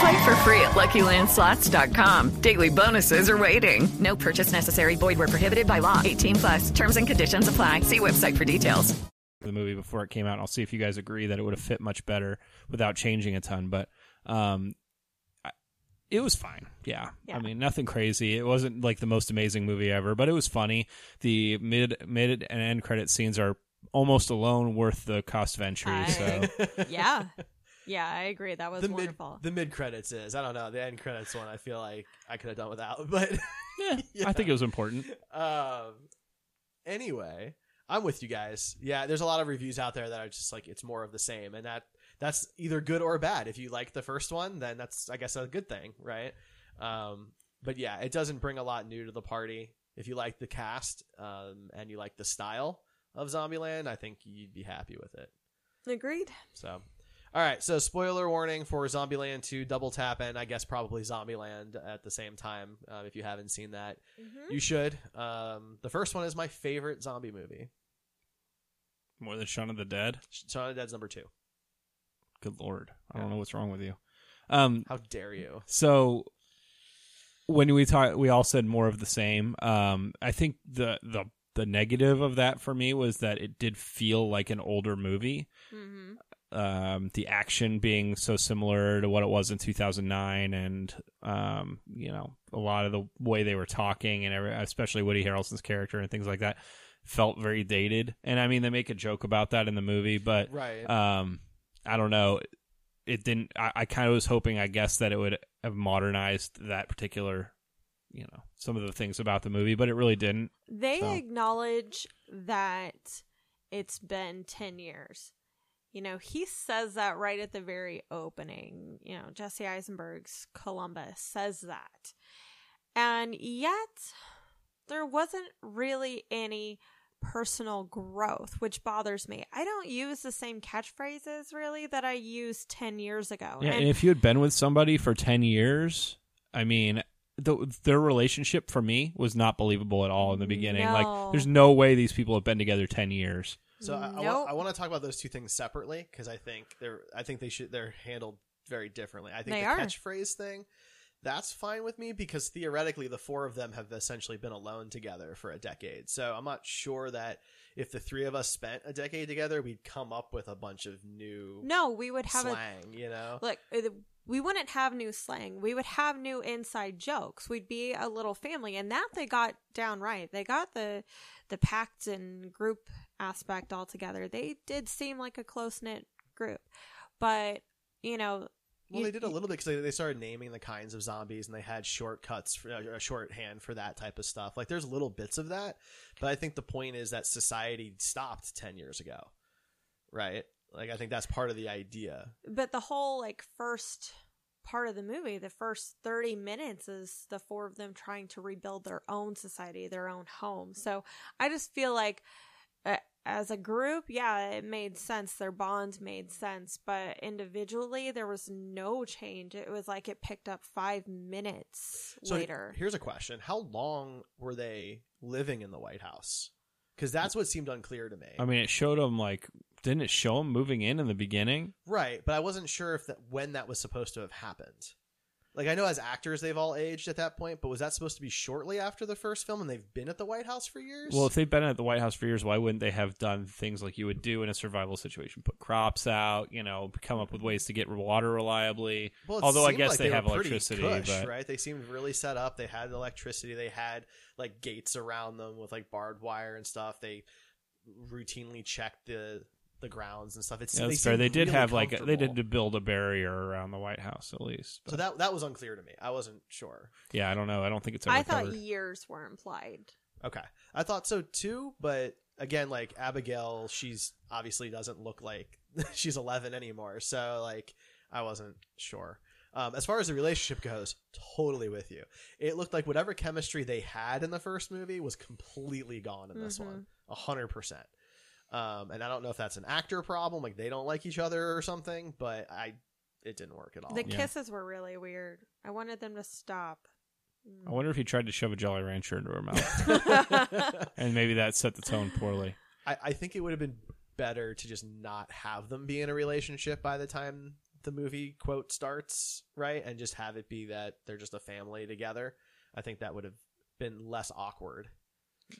Play for free at LuckyLandSlots.com. Daily bonuses are waiting. No purchase necessary. Void were prohibited by law. 18 plus. Terms and conditions apply. See website for details.
the movie before it came out. I'll see if you guys agree that it would have fit much better without changing a ton. But um, I, it was fine. Yeah.
Yeah.
I mean, nothing crazy. It wasn't like the most amazing movie ever, but it was funny. The mid mid and end credit scenes are almost alone worth the cost of entry.
I-
So
yeah, yeah, I agree. That was
the mid
wonderful.
the mid credits is I don't know the end credits one I feel like I could have done without but
yeah, I think it was important.
um anyway I'm with you guys yeah there's a lot of reviews out there that are just like it's more of the same and that that's either good or bad if you like the first one then that's I guess a good thing right um but yeah it doesn't bring a lot new to the party if you like the cast um and you like the style of Zombieland I think you'd be happy with it
Agreed.
so, all right. So, spoiler warning for Zombieland 2, Double Tap, and I guess probably Zombieland at the same time. Uh, if you haven't seen that, you should. Um, the first one is my favorite zombie movie.
More than Shaun of the Dead.
Shaun of the Dead's number two.
Good lord, I don't know what's wrong with you. Um,
How dare you?
So when we talk, we all said more of the same. Um, I think the the the negative of that for me was that it did feel like an older movie.
Mm-hmm.
Um, the action being so similar to what it was in 2009, and um, you know, a lot of the way they were talking, and every, especially Woody Harrelson's character and things like that, felt very dated. And I mean, they make a joke about that in the movie, but
Right.
um, I don't know. It didn't. I, I kind of was hoping, I guess, that it would have modernized that particular, you know, some of the things about the movie, but it really didn't.
They
So.
acknowledge that it's been 10 years. You know, he says that right at the very opening. You know, Jesse Eisenberg's Columbus says that. And yet, there wasn't really any personal growth, which bothers me. I don't use the same catchphrases really that I used 10 years ago.
Yeah,
And-
and if you had been with somebody for ten years, I mean, the, their relationship for me was not believable at all in the beginning.
No.
Like, there's no way these people have been together ten years.
So I, I,
Nope.
want, I want to talk about those two things separately because I think they're I think they should they're handled very differently. I think
They
the
are.
catchphrase thing that's fine with me because theoretically the four of them have essentially been alone together for a decade. So I'm not sure that if the three of us spent a decade together, we'd come up with a bunch of new
no, we would have a
slang. You know,
Look, uh, we wouldn't have new slang. We would have new inside jokes. We'd be a little family, and that they got down right. They got the the pact and group aspect altogether. They did seem like a close knit group, but you know,
Well,
you-
they did a little bit because they, they started naming the kinds of zombies and they had shortcuts, for, a shorthand for that type of stuff. Like there's little bits of that, but I think the point is that society stopped 10 years ago, right? Like I think that's part of the idea.
but the whole like first part of the movie, the first 30 minutes is the four of them trying to rebuild their own society, their own home. So I just feel like uh, as a group, yeah, it made sense. Their bonds made sense, but individually, there was no change. It was like it picked up five minutes
So
later.
here's a question: How long were they living in the White House? because that's what seemed unclear to me.
I mean, it showed them like didn't it show them moving in in the beginning?
right, but I wasn't sure if that when that was supposed to have happened. Like I know as actors they've all aged at that point, but was that supposed to be shortly after the first film and they've been at the White House for years?
Well, if they've been at the White House for years, why wouldn't they have done things like you would do in a survival situation? Put crops out, you know, come up with ways to get water reliably.
Well,
Although I guess
like
they,
were
have electricity,
cush,
but
right? They seemed really set up. They had electricity. They had like gates around them with like barbed wire and stuff. They routinely checked the the grounds and stuff. It's
yeah,
they
fair. They did
really
have like they did to build a barrier around the White House at least.
So that that was unclear to me. I wasn't sure.
yeah, I don't know. I don't think it's ever
I thought
covered.
years were implied.
Okay, I thought so too, but again, like Abigail, she's obviously doesn't look like she's 11 anymore. So like, I wasn't sure. Um, as far as the relationship goes, totally with you. It looked like whatever chemistry they had in the first movie was completely gone in this
Mhm.
one, a hundred percent. Um, and I don't know if that's an actor problem, like they don't like each other or something, but I, it didn't work at all.
The kisses were really weird. I wanted them to stop.
I wonder if he tried to shove a Jolly Rancher into her mouth, and maybe that set the tone poorly.
I, I think it would have been better to just not have them be in a relationship by the time the movie quote starts, right? And just have it be that they're just a family together. I think that would have been less awkward.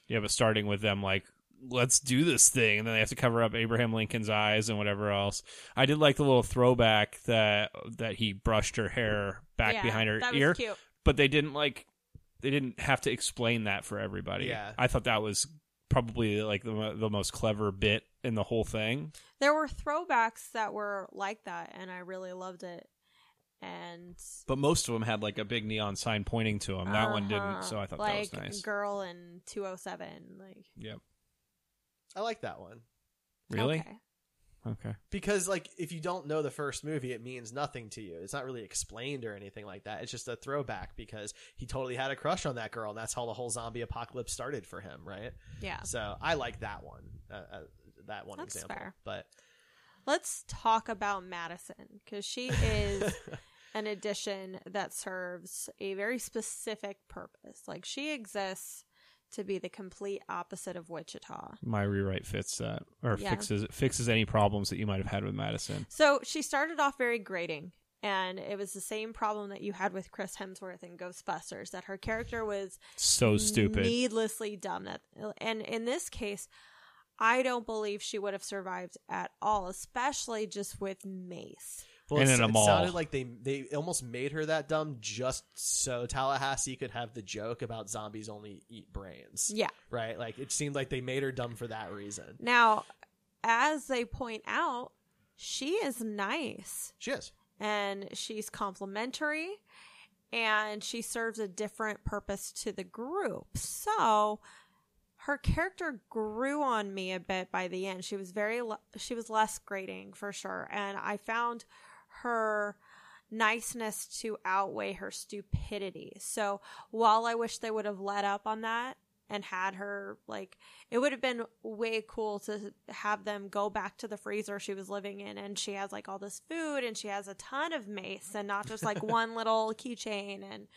Yeah, but starting with them like, let's do this thing, and then they have to cover up Abraham Lincoln's eyes and whatever else. I did like the little throwback that that he brushed her hair back
Yeah,
behind her
that was
ear,
cute.
but they didn't like they didn't have to explain that for everybody.
Yeah.
I thought that was probably like the the most clever bit in the whole thing.
There were throwbacks that were like that, and I really loved it. And
But most of them had like a big neon sign pointing to them. That one
uh-huh,
didn't, so I thought
like
that was nice.
Girl in two oh seven, like
Yep.
I like that one.
Really?
Okay.
Okay.
Because like if you don't know the first movie, it means nothing to you. It's not really explained or anything like that. It's just a throwback because he totally had a crush on that girl, and that's how the whole zombie apocalypse started for him, right?
Yeah.
So I like that one. Uh, uh, that one
That's
example.
fair.
But
Let's talk about Madison because she is an addition that serves a very specific purpose. Like she exists to be the complete opposite of Wichita.
My rewrite fits that, or
Yeah.
fixes fixes any problems that you might have had with Madison.
So she started off very grating, and it was the same problem that you had with Chris Hemsworth in Ghostbusters that her character was
So stupid.
needlessly dumb. That and in this case, I don't believe she would have survived at all, especially just with Mace.
Well,
And
it,
in a
it sounded like they they almost made her that dumb just so Tallahassee could have the joke about zombies only eat brains.
Yeah.
Right? Like it seemed like they made her dumb for that reason.
Now, as they point out, she is nice.
She is.
And she's complimentary and she serves a different purpose to the group. So her character grew on me a bit by the end. She was very le- she was less grating for sure and I found her niceness to outweigh her stupidity. So while I wish they would have let up on that and had her like it would have been way cool to have them go back to the freezer she was living in and she has like all this food and she has a ton of mace and not just like one little keychain and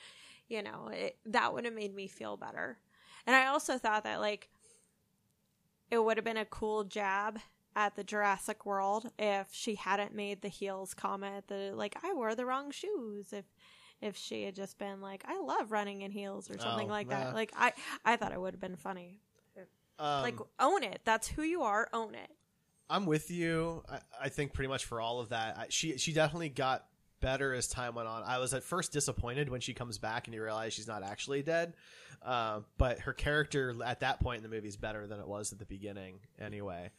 you know it, that would have made me feel better and i also thought that like it would have been a cool jab at the Jurassic World if she hadn't made the heels comment that like I wore the wrong shoes if if she had just been like I love running in heels or something
Oh,
like that. Like I I thought it would have been funny.
Um,
like own it. That's who you are. Own it.
I'm with you. I, I think pretty much for all of that, I, she she definitely got better as time went on. I was at first disappointed when she comes back and you realize she's not actually dead, uh, but her character at that point in the movie is better than it was at the beginning. Anyway,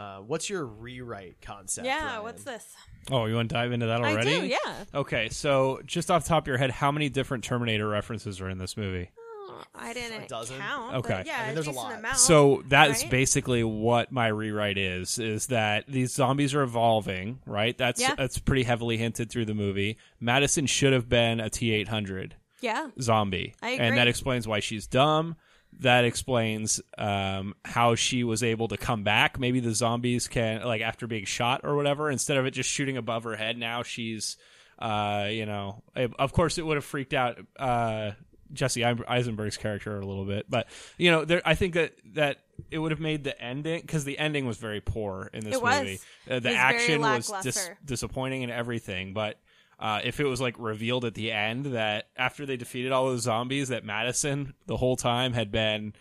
uh, what's your rewrite concept?
yeah.
Ryan?
What's this?
Oh, you want to dive into that
I
already?
do, yeah.
Okay, so just off the top of your head, how many different Terminator references are in this movie?
Oh, I didn't
dozen?
count.
Okay.
But yeah,
I mean, there's a
decent
lot.
Amount,
So that's
right?
basically what my rewrite is: is that these zombies are evolving, right? That's
Yeah.
that's pretty heavily hinted through the movie. Madison should have been a T eight hundred
yeah.
zombie,
I
and that explains why she's dumb. That explains um, how she was able to come back. Maybe the zombies can, like, after being shot or whatever, instead of it just shooting above her head, now she's, uh, you know, of course it would have freaked out uh, Jesse Eisenberg's character a little bit, but you know, there, I think that that it would have made the ending because the ending was very poor in this movie. Uh, the
was
action was dis- disappointing and everything, but. Uh, if it was like revealed at the end that after they defeated all those zombies, that Madison the whole time had been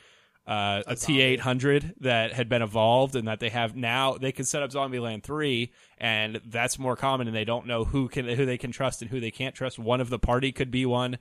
uh, a T eight hundred that had been evolved, and that they have now they can set up Zombieland three, and that's more common, and they don't know who can who they can trust and who they can't trust. One of the party could be one.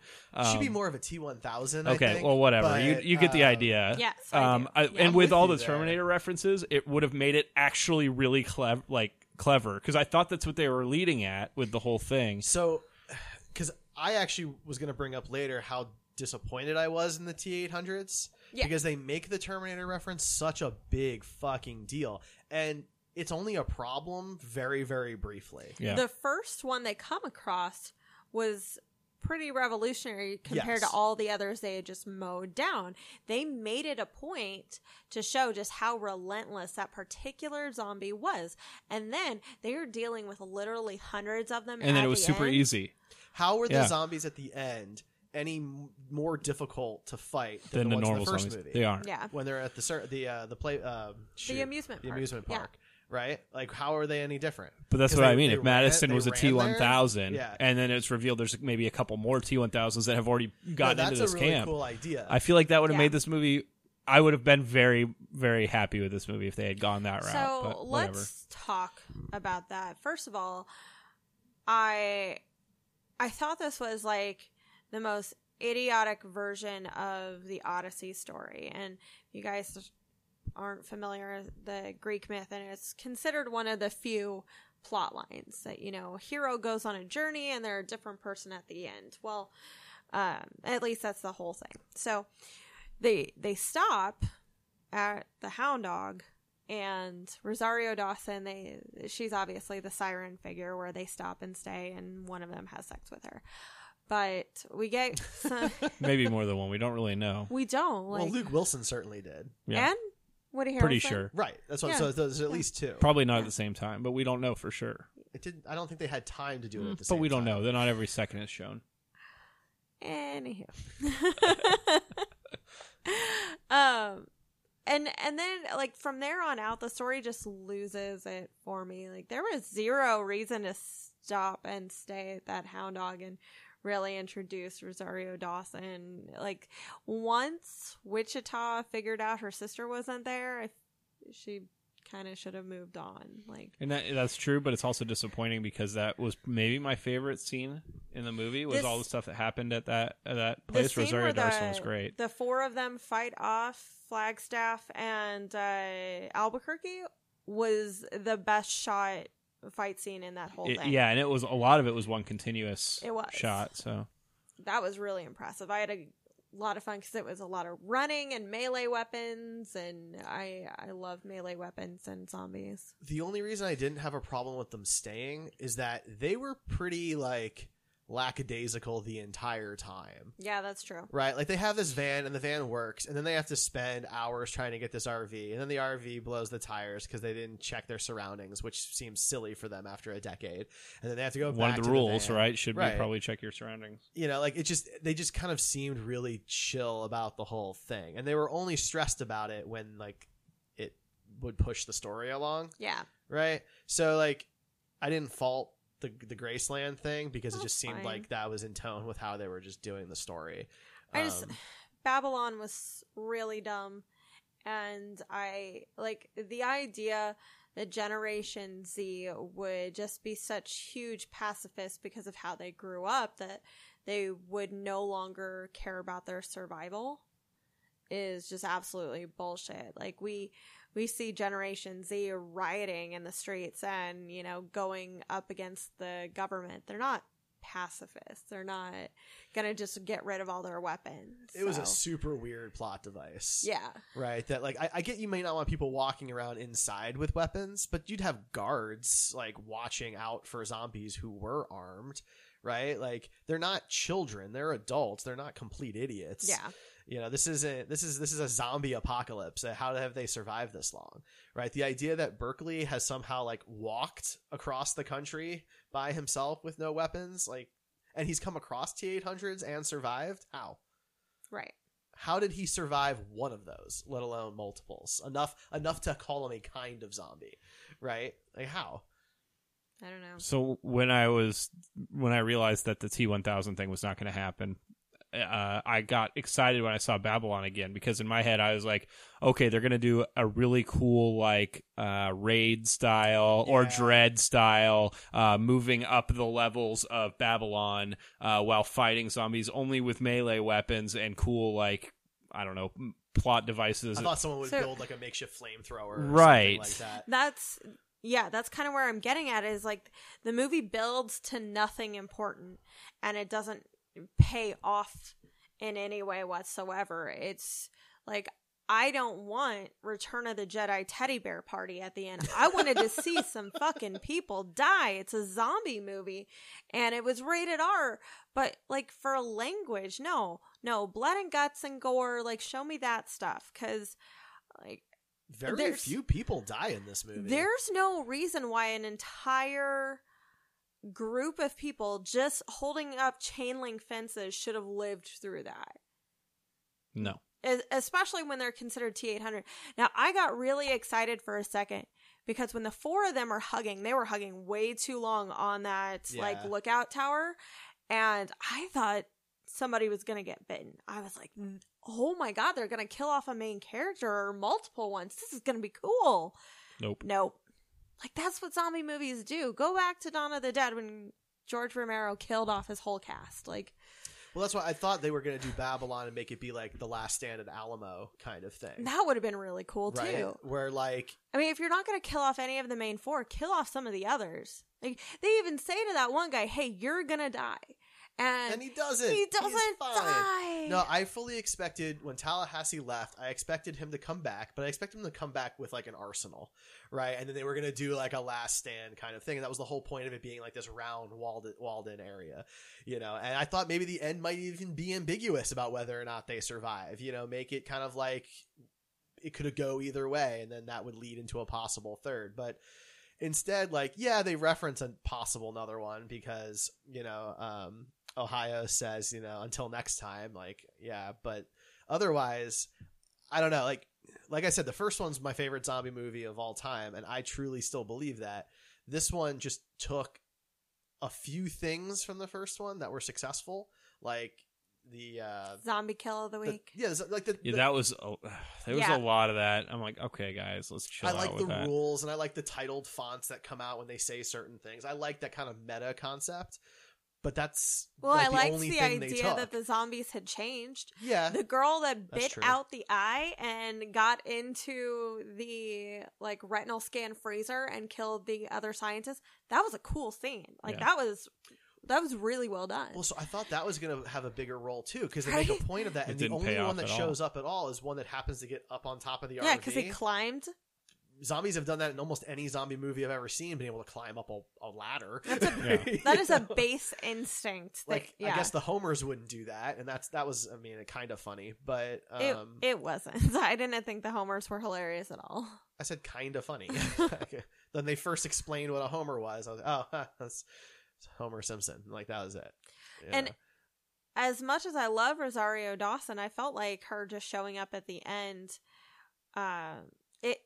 Should be
Um,
more of a T one thousand.
Okay, well, whatever. you
But,
you get the
uh,
idea.
Yes, I
Um. I,
Yeah.
and
I'm
with
with
all
you
the
there.
Terminator references, it would have made it actually really clever, like clever, because I thought that's what they were leading at with the whole thing.
So, because I actually was going to bring up later how disappointed I was in the T eight hundreds
Yeah.
because they make the Terminator reference such a big fucking deal, and it's only a problem very very briefly.
Yeah.
The first one they come across was pretty revolutionary compared
Yes.
to all the others they had just mowed down. They made it a point to show just how relentless that particular zombie was. And then they were dealing with literally hundreds of them.
and then it was
the
super
end.
easy
How were the
Yeah.
zombies at the end any more difficult to fight
than
than,
the
ones
normal
in the first
zombies.
movie?
They are.
Yeah.
when they're at the cer- the uh, the play um, shoot,
amusement
the
park.
amusement
Yeah.
Park, right? Like how are they any different?
But that's what
they-
I mean. If Madison
ran-
was
they
a
ran
T one
there?
thousand,
yeah,
and then it's revealed there's maybe a couple more T one thousands that have already gotten
that's
into this
a really
camp.
cool idea.
I feel like that would have
Yeah.
made this movie. I would have been very, very happy with this movie if they had gone that route.
So
but whatever.
let's talk about that. First of all, I I thought this was like the most idiotic version of the Odyssey story. And you guys aren't familiar with the Greek myth, and it's considered one of the few plot lines that you know, a hero goes on a journey and they're a different person at the end. Well, um, at least that's the whole thing. So they they stop at the Hound Dog and Rosario Dawson. They she's obviously the siren figure where they stop and stay, and one of them has sex with her. But we get some,
maybe more than one. We don't really know.
we don't like
well, Luke Wilson certainly did.
Yeah.
and Woody Harrelson.
Pretty sure.
Right. That's what.
Yeah.
So there's at least two.
Probably not at the same time, but we don't know for sure.
It did. I don't think they had time to do it at the
But we don't
time.
know. They're not every second is shown.
Anywho. um and and then like from there on out the story just loses it for me. Like there was zero reason to stop and stay at that hound dog and really introduced Rosario Dawson. Like once Wichita figured out her sister wasn't there, she kind of should have moved on. Like
And that, that's true, but it's also disappointing because that was maybe my favorite scene in the movie was
This-
all the stuff that happened at that at that place. Rosario Dawson was great.
The four of them fight off Flagstaff and uh, Albuquerque was the best shot fight scene in that whole
It-
thing.
yeah, and it was a lot of it was one continuous
It was.
shot. So
that was really impressive. I had a lot of fun because it was a lot of running and melee weapons, and I I love melee weapons and zombies.
The only reason I didn't have a problem with them staying is that they were pretty like lackadaisical the entire time.
Yeah, that's true.
Right, like they have this van and the van works, and then they have to spend hours trying to get this RV, and then the RV blows the tires because they didn't check their surroundings, which seems silly for them after a decade. And then they have to go.
one
back
of
to
the rules,
van.
right, should
Right.
be probably check your surroundings.
you know, like it just they just kind of seemed really chill about the whole thing, and they were only stressed about it when like it would push the story along,
Yeah,
right? So like, I didn't fault the the Graceland thing because it just seemed
fine.
like that was in tone with how they were just doing the story.
I just
Um,
Babylon was really dumb and I like the idea that Generation Z would just be such huge pacifists because of how they grew up that they would no longer care about their survival is just absolutely bullshit. Like we we see Generation Z rioting in the streets and, you know, going up against the government. They're not pacifists. They're not gonna just get rid of all their weapons.
it was a super weird plot device.
yeah.
Right. That like I, I get you may not want people walking around inside with weapons, but you'd have guards like watching out for zombies who were armed. Right. Like they're not children; they're adults. They're not complete idiots.
Yeah.
You know, this isn't this is this is a zombie apocalypse. Uh, How have they survived this long? Right. The idea that Berkeley has somehow like walked across the country by himself with no weapons, like, and he's come across T eight hundreds and survived. How?
Right.
how did he survive one of those, let alone multiples? Enough enough to call him a kind of zombie, right? Like how?
I don't know.
So when I was when I realized that the T one thousand thing was not going to happen, uh, I got excited when I saw Babylon again because in my head I was like, okay, they're going to do a really cool like uh, raid style or Dredd style, uh, moving up the levels of Babylon uh, while fighting zombies only with melee weapons and cool like I don't know plot devices.
I thought someone would
So-
build like a makeshift flamethrower, or
Right.
Something like that.
That's yeah, that's kind of where I'm getting at is like the movie builds to nothing important and it doesn't pay off in any way whatsoever. It's like I don't want Return of the Jedi teddy bear party at the end. I wanted to see some fucking people die. It's a zombie movie and it was rated R, but like for language, no. No, blood and guts and gore, like show me that stuff cuz like
Very few people die in this movie.
there's no reason why an entire group of people just holding up chain link fences should have lived through that.
no.
Especially when they're considered T800. Now, I got really excited for a second because when the four of them are hugging, they were hugging way too long on that like lookout tower. And I thought somebody was going to get bitten. I was like, oh my God, they're going to kill off a main character or multiple ones. This is going to be cool.
Nope.
Nope. Like that's what zombie movies do. Go back to Dawn of the Dead when George Romero killed off his whole cast. Like
well, that's why I thought they were going to do Babylon and make it be like the Last Stand at Alamo kind of thing,
that would have been really cool
right?
too.
Where like
I mean, if you're not going to kill off any of the main four, kill off some of the others. Like they even say to that one guy, "Hey, you're gonna die," and,
and he doesn't.
He doesn't
fine.
die.
No, I fully expected when Tallahassee left, I expected him to come back, but I expected him to come back with like an arsenal, right? And then they were going to do like a last stand kind of thing. And that was the whole point of it being like this round walled walled in area, you know. And I thought maybe the end might even be ambiguous about whether or not they survive, you know, make it kind of like it could go either way, and then that would lead into a possible third. But instead, like, yeah, they reference a possible another one because, you know, um, Ohio says, you know, until next time, like, yeah, but otherwise, I don't know. Like, like I said, the first one's my favorite zombie movie of all time, and I truly still believe that. This one just took a few things from the first one that were successful, like the uh
zombie kill of the
the-
week.
yeah, like the,
Yeah,
the-
that was a, there was
Yeah.
a lot of that. I'm like, okay, guys, let's chill
I like
out
the
with that.
rules and I like the titled fonts that come out when they say certain things. I like that kind of meta concept, but that's
well,
like,
I
the
liked
only
the idea that the zombies had changed.
yeah,
The girl that bit out the eye and got into the like retinal scan freezer and killed the other scientists. That was a cool scene. Like
Yeah.
that was that was really well done.
Well, so I thought that was going to have a bigger role too, because they make a point of that,
It
and the only one that
at all.
shows up at all is one that happens to get up on top of the
yeah,
RV.
because he climbed.
Zombies have done that in almost any zombie movie I've ever seen, being able to climb up a, a ladder.
That's a,
Yeah.
That is a base instinct. That,
like
yeah.
I guess the homers wouldn't do that, and that's that was I mean kind of funny, but
it,
um,
it wasn't. I didn't think the homers were hilarious at all.
I said kind of funny. then they first explained what a homer was. I was like, oh, that's Homer Simpson. Like that was it. You
And as much as I love Rosario Dawson, I felt like her just showing up at the end. Uh,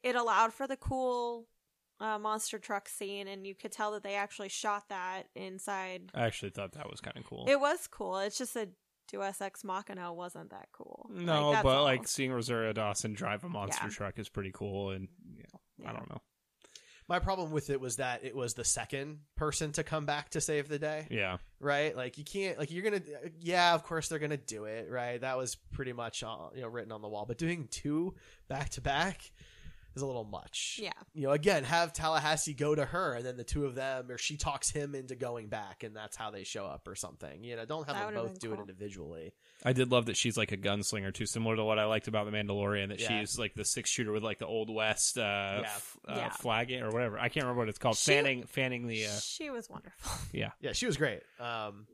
it it allowed for the cool uh, monster truck scene, and you could tell that they actually shot that inside.
I actually thought that was kind of cool.
It was cool. It's just a Deus Ex Machina wasn't that cool.
no,
Like,
but
all.
like seeing Rosario Dawson drive a monster
Yeah.
truck is pretty cool, and you know, I don't know.
my problem with it was that it was the second person to come back to save the day.
Yeah,
right? Like you can't like you're gonna yeah, of course they're gonna do it, right? That was pretty much uh, you know written on the wall. But doing two back to back is a little much.
Yeah.
You know, again, have Tallahassee go to her, and then the two of them, or she talks him into going back, and that's how they show up, or something. You know, don't have
That
them both
been
do it individually.
I did love that she's like a gunslinger too, similar to what I liked about the Mandalorian. That
Yeah.
she's like the six shooter with like the old west uh,
Yeah.
f- uh,
Yeah.
flagging or whatever. I can't remember what it's called.
She-
fanning, fanning the. Uh,
she was wonderful.
yeah,
Yeah, she was great. Um,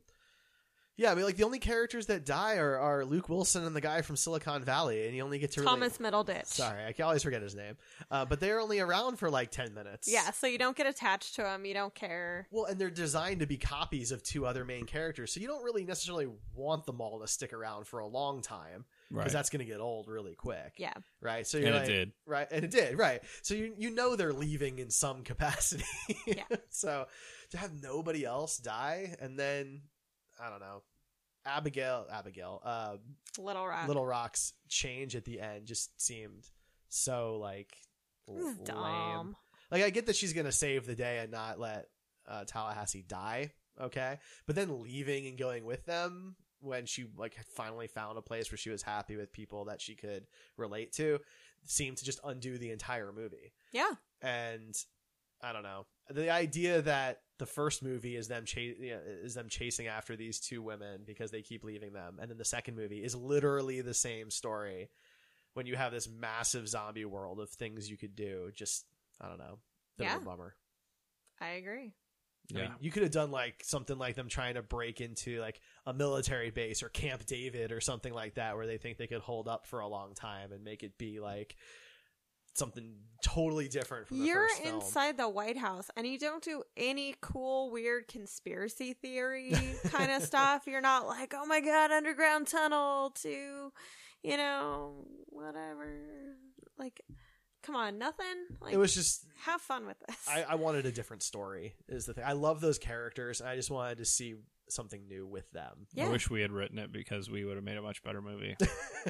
Yeah, I mean, like the only characters that die are, are Luke Wilson and the guy from Silicon Valley, and you only get to really-
Thomas Middleditch.
Sorry, I can always forget his name. Uh, but they're only around for like ten minutes.
Yeah, so you don't get attached to them. You don't care.
Well, and they're designed to be copies of two other main characters, so you don't really necessarily want them all to stick around for a long time because
Right.
that's going to get old really quick.
Yeah.
Right. So you're
And it
like,
did.
Right, and it did. Right. So you you know they're leaving in some capacity.
Yeah.
so to have nobody else die, and then I don't know, Abigail, Abigail, uh,
Little Rock.
Little Rock's change at the end just seemed so like lame. Like I get that she's gonna save the day and not let uh, Tallahassee die, okay, but then leaving and going with them when she like finally found a place where she was happy with people that she could relate to seemed to just undo the entire movie.
Yeah.
And I don't know the idea that the first movie is them cha- you know, is them chasing after these two women because they keep leaving them, and then the second movie is literally the same story. When you have this massive zombie world of things you could do, just I don't know, bit
Yeah.
of a bummer.
I agree.
I mean, you could have done like something like them trying to break into like a military base or Camp David or something like that, where they think they could hold up for a long time and make it be like something totally different from the
You're
first film.
inside the White House and you don't do any cool, weird conspiracy theory kind of stuff. You're not like, oh my god, underground tunnel to, you know, whatever. Like, come on, nothing. Like,
it was just
have fun with this.
I, I wanted a different story. Is the thing I love those characters. and I just wanted to see something new with them.
I wish we had written it because we would have made a much better movie.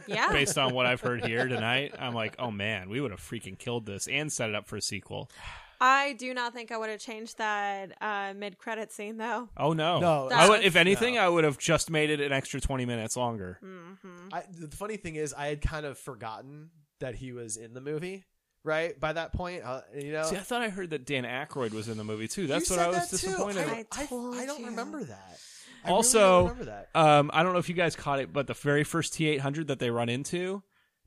Yeah.
Based on what I've heard here tonight, I'm like, oh man, we would have freaking killed this and set it up for a sequel.
I do not think I would have changed that uh, mid credit scene though.
Oh no,
No,
I would, if
was-
anything, I would have just made it an extra 20 minutes longer.
Mm-hmm.
I, the funny thing is, I had kind of forgotten that he was in the movie. Right by that point, uh, you know.
See, I thought I heard that Dan Aykroyd was in the movie too. That's
You
what I was
that too.
disappointed.
I, I,
told
I don't
you.
remember that. I really
also,
don't remember that.
um, I don't know if you guys caught it, but the very first T800 that they run into,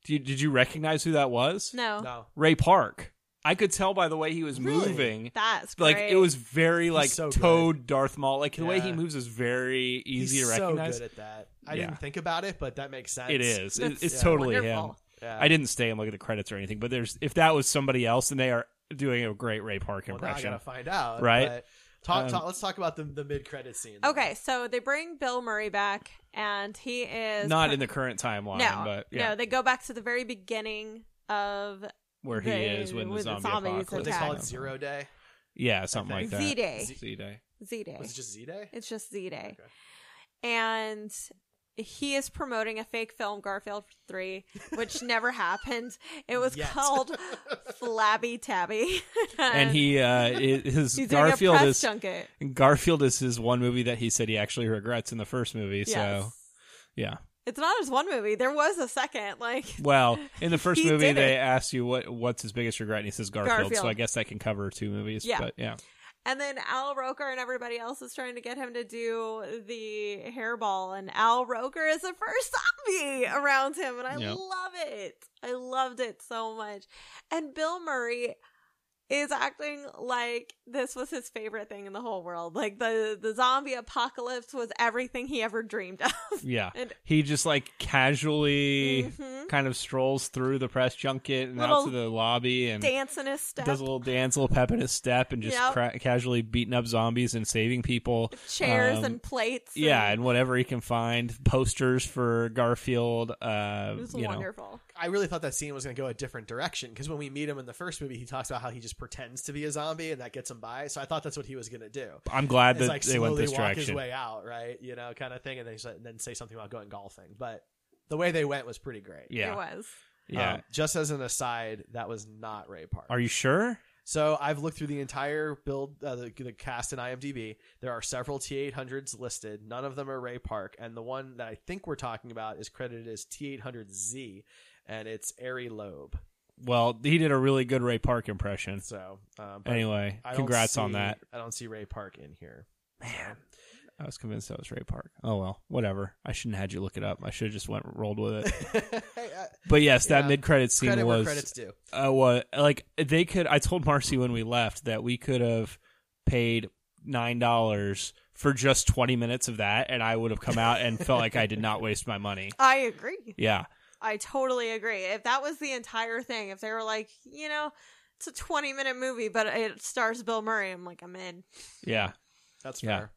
do you, did you recognize who that was?
No.
No.
Ray Park. I could tell by the way he was
Really?
moving.
That's
like
great.
it was very like
so good.
Toad Darth Maul. Like the way he moves is very easy
He's
to recognize.
So good at that. I
Yeah.
didn't think about it, but that makes sense.
It is. It-
That's
it's
Yeah.
totally
wonderful.
him.
Yeah.
I didn't stay and look at the credits or anything, but there's if that was somebody else and they are doing a great Ray Park
Well, now I
impression.
gotta find out.
Right?
but Talk,
Um,
talk. Let's talk about the the mid credit scene. then.
Okay, so they bring Bill Murray back, and he is
Not in the current timeline,
no,
but yeah,
no. They go back to the very beginning of
where he
the-
is when the
with the zombies
apocalypse.
What they call it zero day.
Yeah, something like that.
Z-Day.
Z Day.
Z Day.
Was it just Z day?
It's just Z Day,
Okay.
and he is promoting a fake film, Garfield Three, which never happened. It was
Yet.
called Flabby Tabby,
And he uh his
he's doing
Garfield
a press
is
junket.
Garfield is his one movie that he said he actually regrets in the first movie. So yeah.
It's not his one movie. There was a second. Like
Well, in the first movie, they
it.
ask you what what's his biggest regret, and he says Garfield. So I guess that can cover two movies.
Yeah.
But yeah.
And then Al Roker and everybody else is trying to get him to do the hairball, and Al Roker is the first zombie around him, and I
Yep.
love it. I loved it so much. And Bill Murray is acting like this was his favorite thing in the whole world. Like the the zombie apocalypse was everything he ever dreamed of.
Yeah.
And-
he just like casually
Mhm.
kind of strolls through the press junket and out to the lobby and
Dancing his step,
does a little dance, a little pep in his step, and just
Yep.
cra- casually beating up zombies and saving people.
chairs
Um,
and plates.
Yeah,
and
and whatever he can find, posters for Garfield. Uh,
it was
you know,
wonderful.
I really thought that scene was going to go a different direction because when we meet him in the first movie, he talks about how he just pretends to be a zombie and that gets him by. So I thought that's what he was going to do.
I'm glad that
like
they went this
walk
direction.
his way out, right? You know, kind of thing, and then he's- and then say something about going golfing. But the way they went was pretty great.
Yeah.
It was.
Yeah.
Um, just as an aside, that was not Ray Park.
Are you sure?
So I've looked through the entire build, uh, the, the cast in IMDb. There are several T800s listed. None of them are Ray Park, and the one that I think we're talking about is credited as T800Z, and it's Ari Loeb.
Well, he did a really good Ray Park impression.
So but
Anyway,
I don't
congrats on that.
I don't see Ray Park in here.
Man, I was convinced that was Ray Park. Oh well, whatever. I shouldn't have had you look it up. I should have just went rolled with it. But yes, that
Yeah.
mid-credit scene
Credit where
was
credit's due.
Uh, what like they could? I told Marcy when we left that we could have paid nine dollars for just 20 minutes of that, and I would have come out and felt like I did not waste my money.
I agree.
Yeah.
I totally agree. If that was the entire thing, if they were like, you know, it's a 20 minute movie, but it stars Bill Murray, I'm like, I'm in.
Yeah.
That's
Yeah.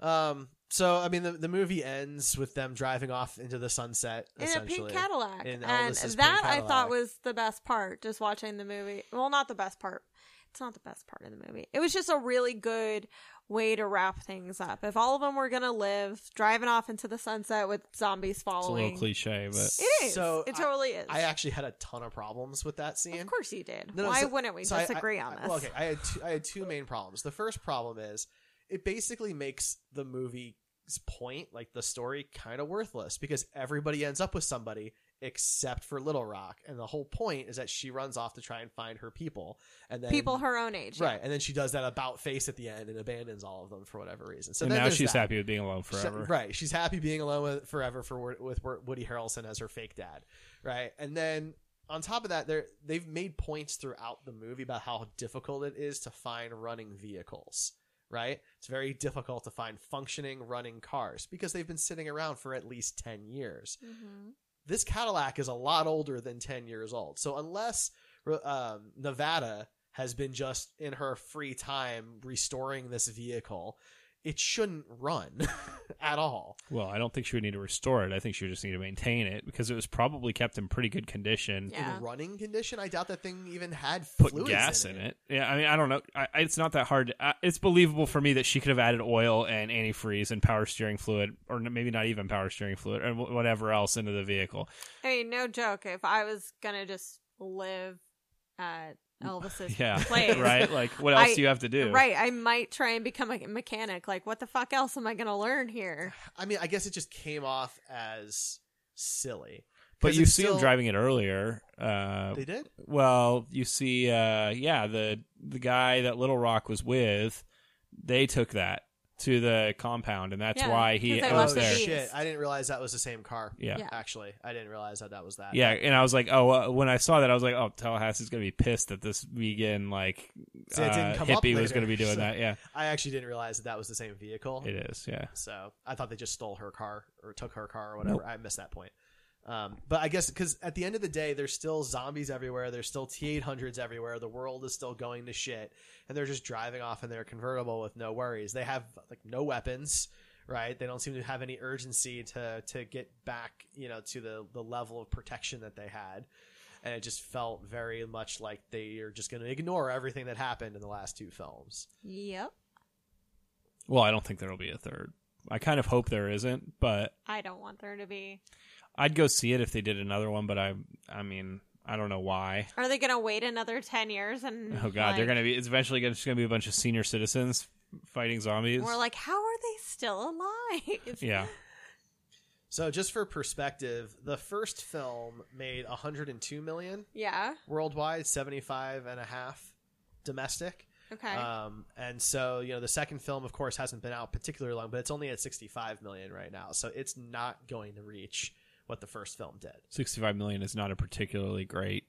fair. Um. So I mean, the the movie ends with them driving off into the sunset
In a
essentially.
pink Cadillac.
In
and
Elvis's
that
pink
I thought was the best part, just watching the movie. Well, not the best part. It's not the best part of the movie. It was just a really good way to wrap things up. If all of them were going to live, driving off into the sunset with zombies
It's a little cliche, but
It is.
So
it
I-
totally is.
I actually had a ton of problems with that scene.
Of course you did.
No, no,
Why
so-
wouldn't we
so I- I-
disagree on this?
Well, okay, I had two, I had two main problems. The first problem is it basically makes the movie's point, like the story, kind of worthless because everybody ends up with somebody except for Little Rock, and the whole point is that she runs off to try and find her people, and then
People her own age. yeah.
right, and then she does that about face at the end and abandons all of them for whatever reason. So
and
then
now she's
that.
happy with being alone
She's-
forever.
right. She's happy being alone with, forever for with Woody Harrelson as her fake dad. Right. And then on top of that, they they've made points throughout the movie about how difficult it is to find running vehicles. Right. It's very difficult to find functioning running cars because they've been sitting around for at least ten years.
Mm-hmm.
This Cadillac is a lot older than ten years old. So unless um, Nevada has been just in her free time restoring this vehicle, it shouldn't run at all.
Well, I don't think she would need to restore it. I think she would just need to maintain it because it was probably kept in pretty good condition.
Yeah.
In running condition, I doubt that thing even had
Put
fluids
gas
in
in it. Yeah, I mean, I don't know. I, I- it's not that hard. I, it's believable for me that she could have added oil and antifreeze and power steering fluid, or maybe not even power steering fluid, or whatever else into the vehicle.
I mean, no joke. If I was gonna just live at Elvis's
Yeah,
place,
right? Like, what else
I-
do you have to do?
Right, I might try and become a mechanic. Like, what the fuck else am I gonna learn here?
I mean, I guess it just came off as silly.
But you see
still-
him driving it earlier. Uh,
They did?
Well, you see, uh, yeah, the the guy that Little Rock was with, they took that to the compound, and that's
Yeah,
why he
'cause they
was
left the
there.
bees.
Shit, I didn't realize that was the same car.
Yeah. Yeah.
Actually, I didn't realize that that was that.
Yeah, and I was like, oh, uh, when I saw that, I was like, oh, Tallahassee's gonna be pissed that this vegan like
See, it didn't
uh,
come up
hippie was
later,
gonna be doing
so-
that. Yeah,
I actually didn't realize that that was the same vehicle.
it is. Yeah,
So I thought they just stole her car or took her car or whatever. I missed that point. Um, but I guess because at the end of the day, there's still zombies everywhere. There's still T800s everywhere. The world is still going to shit, and they're just driving off in their convertible with no worries. They have like no weapons, right? They don't seem to have any urgency to to get back, you know, to the the level of protection that they had. And it just felt very much like they are just going to ignore everything that happened in the last two films.
Yep.
well, I don't think there'll be a third. I kind of hope there isn't, but
I don't want there to be.
I'd go see it if they did another one. But I, I mean, I don't know why.
Are they gonna wait another ten years and?
Oh God, they're gonna be. It's eventually gonna, just gonna be a bunch of senior citizens fighting zombies.
We're like, how are they still alive?
yeah.
So just for perspective, the first film made 102 million
Yeah.
worldwide, 75 and a half domestic.
Okay.
Um, and so, you know, the second film, of course, hasn't been out particularly long, but it's only at 65 million right now. So it's not going to reach what the first film did.
Sixty-five million is not a particularly great.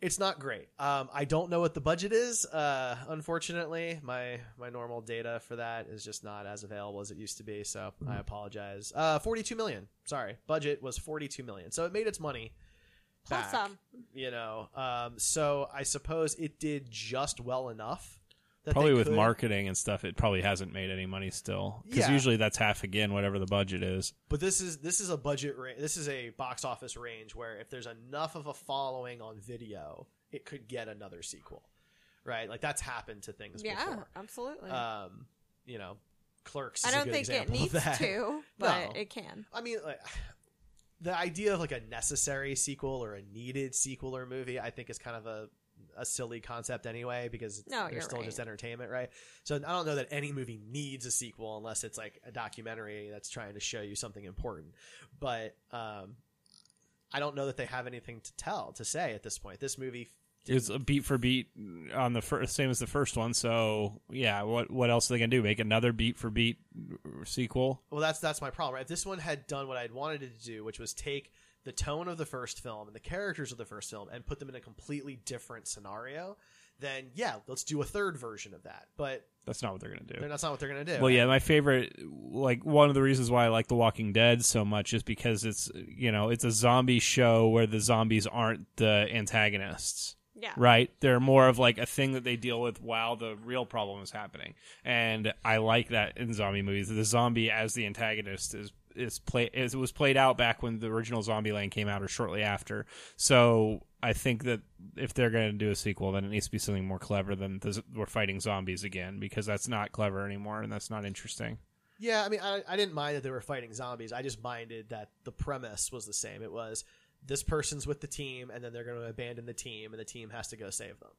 It's not great. Um, I don't know what the budget is. Uh, unfortunately, my my normal data for that is just not as available as it used to be. So I apologize. Uh, 42 million. Sorry, budget was 42 million. So it made its money
Plus
back.
some.
You know, um, so I suppose it did just well enough. That
Probably
they
with
could-
marketing and stuff, it probably hasn't made any money still. Because
Yeah.
usually that's half again whatever the budget is.
But this is this is a budget ra- this is a box office range where if there's enough of a following on video, it could get another sequel. Right? Like that's happened to things
Yeah,
before.
absolutely.
Um, you know, Clerks
I
is a
don't
good
think it needs
that.
to, but
No.
it can.
I mean, like the idea of like a necessary sequel or a needed sequel or movie, I think is kind of a a silly concept anyway because
No,
they're
you're
still
right.
just entertainment, right? So I don't know that any movie needs a sequel unless it's like a documentary that's trying to show you something important. But um, I don't know that they have anything to tell to say at this point. This movie
It's a beat for beat on the first, same as the first one. So yeah, what what else are they gonna do? Make another beat for beat sequel?
Well, that's that's my problem. Right? If this one had done what I'd wanted it to do, which was take the tone of the first film and the characters of the first film and put them in a completely different scenario, then yeah, let's do a third version of that. But
That's not what they're gonna do.
that's not what they're gonna do.
Well, yeah, my favorite, like one of the reasons why I like The Walking Dead so much is because it's you know it's a zombie show where the zombies aren't the antagonists.
Yeah.
Right? They're more of like a thing that they deal with while the real problem is happening. And I like that in zombie movies. The zombie as the antagonist is is play is was played out back when the original Zombieland came out or shortly after. So I think that if they're going to do a sequel, then it needs to be something more clever than this, we're fighting zombies again because that's not clever anymore and that's not interesting.
Yeah, I mean, I, I didn't mind that they were fighting zombies. I just minded that the premise was the same. It was this person's with the team, and then they're going to abandon the team, and the team has to go save them.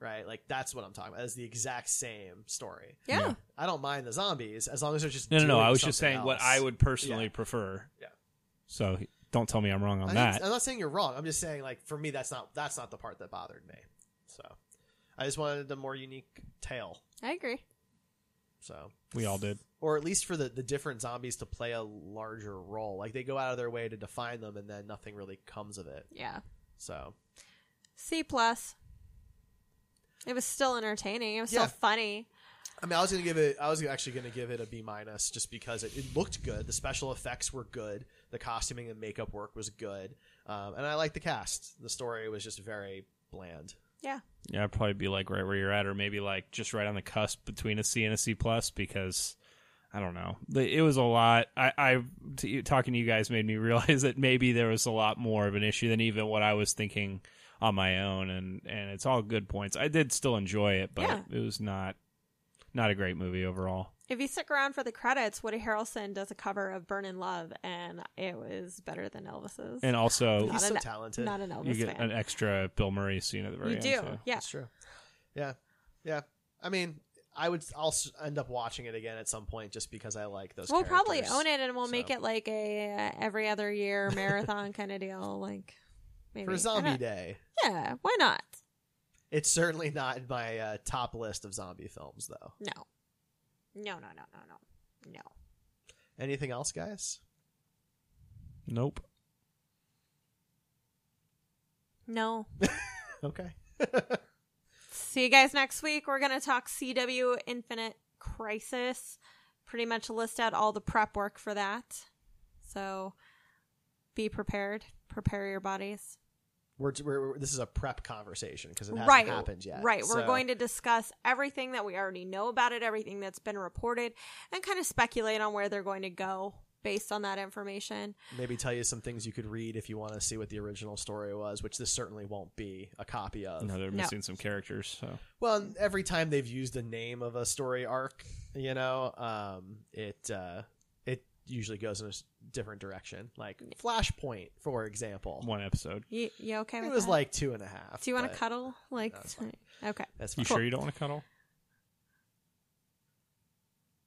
Right? Like that's what I'm talking about. It's the exact same story.
Yeah.
I don't mind the zombies as long as they're just
No, no, no. I was just
something
saying what. I would personally
Yeah.
prefer.
Yeah.
So don't tell me I'm wrong on
I
that.
didn't- I'm not saying you're wrong. I'm just saying like for me that's not that's not the part that bothered me. So I just wanted the more unique tale.
I agree.
So
We all did.
or at least for the, the different zombies to play a larger role. Like they go out of their way to define them, and then nothing really comes of it.
Yeah.
So
C plus. It was still entertaining. It was
Yeah.
still funny.
I mean, I was gonna give it. I was actually gonna give it a B minus just because it, it looked good. The special effects were good. The costuming and makeup work was good, um, and I liked the cast. The story was just very bland.
Yeah.
Yeah, I'd probably be like right where you're at, or maybe like just right on the cusp between a C and a C plus because I don't know. The- It was a lot. I, I t- talking to you guys made me realize that maybe there was a lot more of an issue than even what I was thinking on my own, and and it's all good points. I did still enjoy it, but
Yeah.
it was not not a great movie overall.
If you stick around for the credits, Woody Harrelson does a cover of "Burning Love," and it was better than Elvis's.
And also,
Not an- Not an Elvis
you get
fan.
an extra Bill Murray scene at the very
You
end.
do,
too.
yeah.
That's true. Yeah, yeah. I mean, I would. I'll end up watching it again at some point just because I like those.
we'll probably own it, and we'll
So.
make it like a uh, every other year marathon kind of deal. Like maybe
for
I
Zombie Day.
Yeah, why not?
It's certainly not in my uh, top list of zombie films, though.
No, no, no, no, no, no, no.
Anything else, guys?
Nope.
No.
Okay.
See you guys next week. We're going to talk CW Infinite Crisis. Pretty much list out all the prep work for that. So be prepared. Prepare your bodies.
We're, we're, we're- this is a prep conversation because it hasn't
right.
happened yet.
Right. We're going to discuss everything that we already know about it, everything that's been reported, and kind of speculate on where they're going to go based on that information.
maybe tell you some things you could read if you want to see what the original story was, which this certainly won't be a copy of.
No, they're
No.
missing some characters. So
Well, every time they've used the name of a story arc, you know, um, it uh, it usually goes in a different direction. Like Flashpoint, for example.
one episode.
You, you okay
It
with
was
that?
like two and a half.
Do you want to
but
cuddle? Like,
that's fine.
okay.
That's
You
fine.
sure you don't want to cuddle?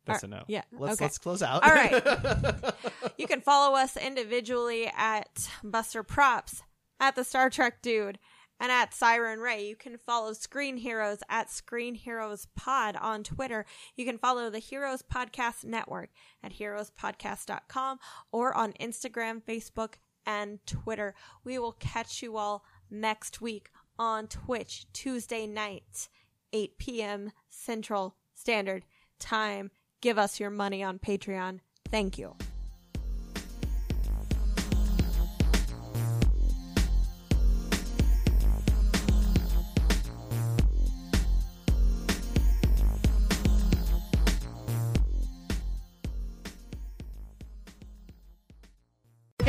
That's a no.
Yeah.
Let's
okay.
let's close out.
All right. you can follow us individually at Buster Props, at the Star Trek Dude, and at Siren Ray. You can follow Screen Heroes at Screen Heroes Pod on Twitter. You can follow the Heroes Podcast Network at heroespodcast.com or on Instagram, Facebook, and Twitter. We will catch you all next week on Twitch, Tuesday night, 8 p.m. Central Standard Time. Give us your money on Patreon. Thank you.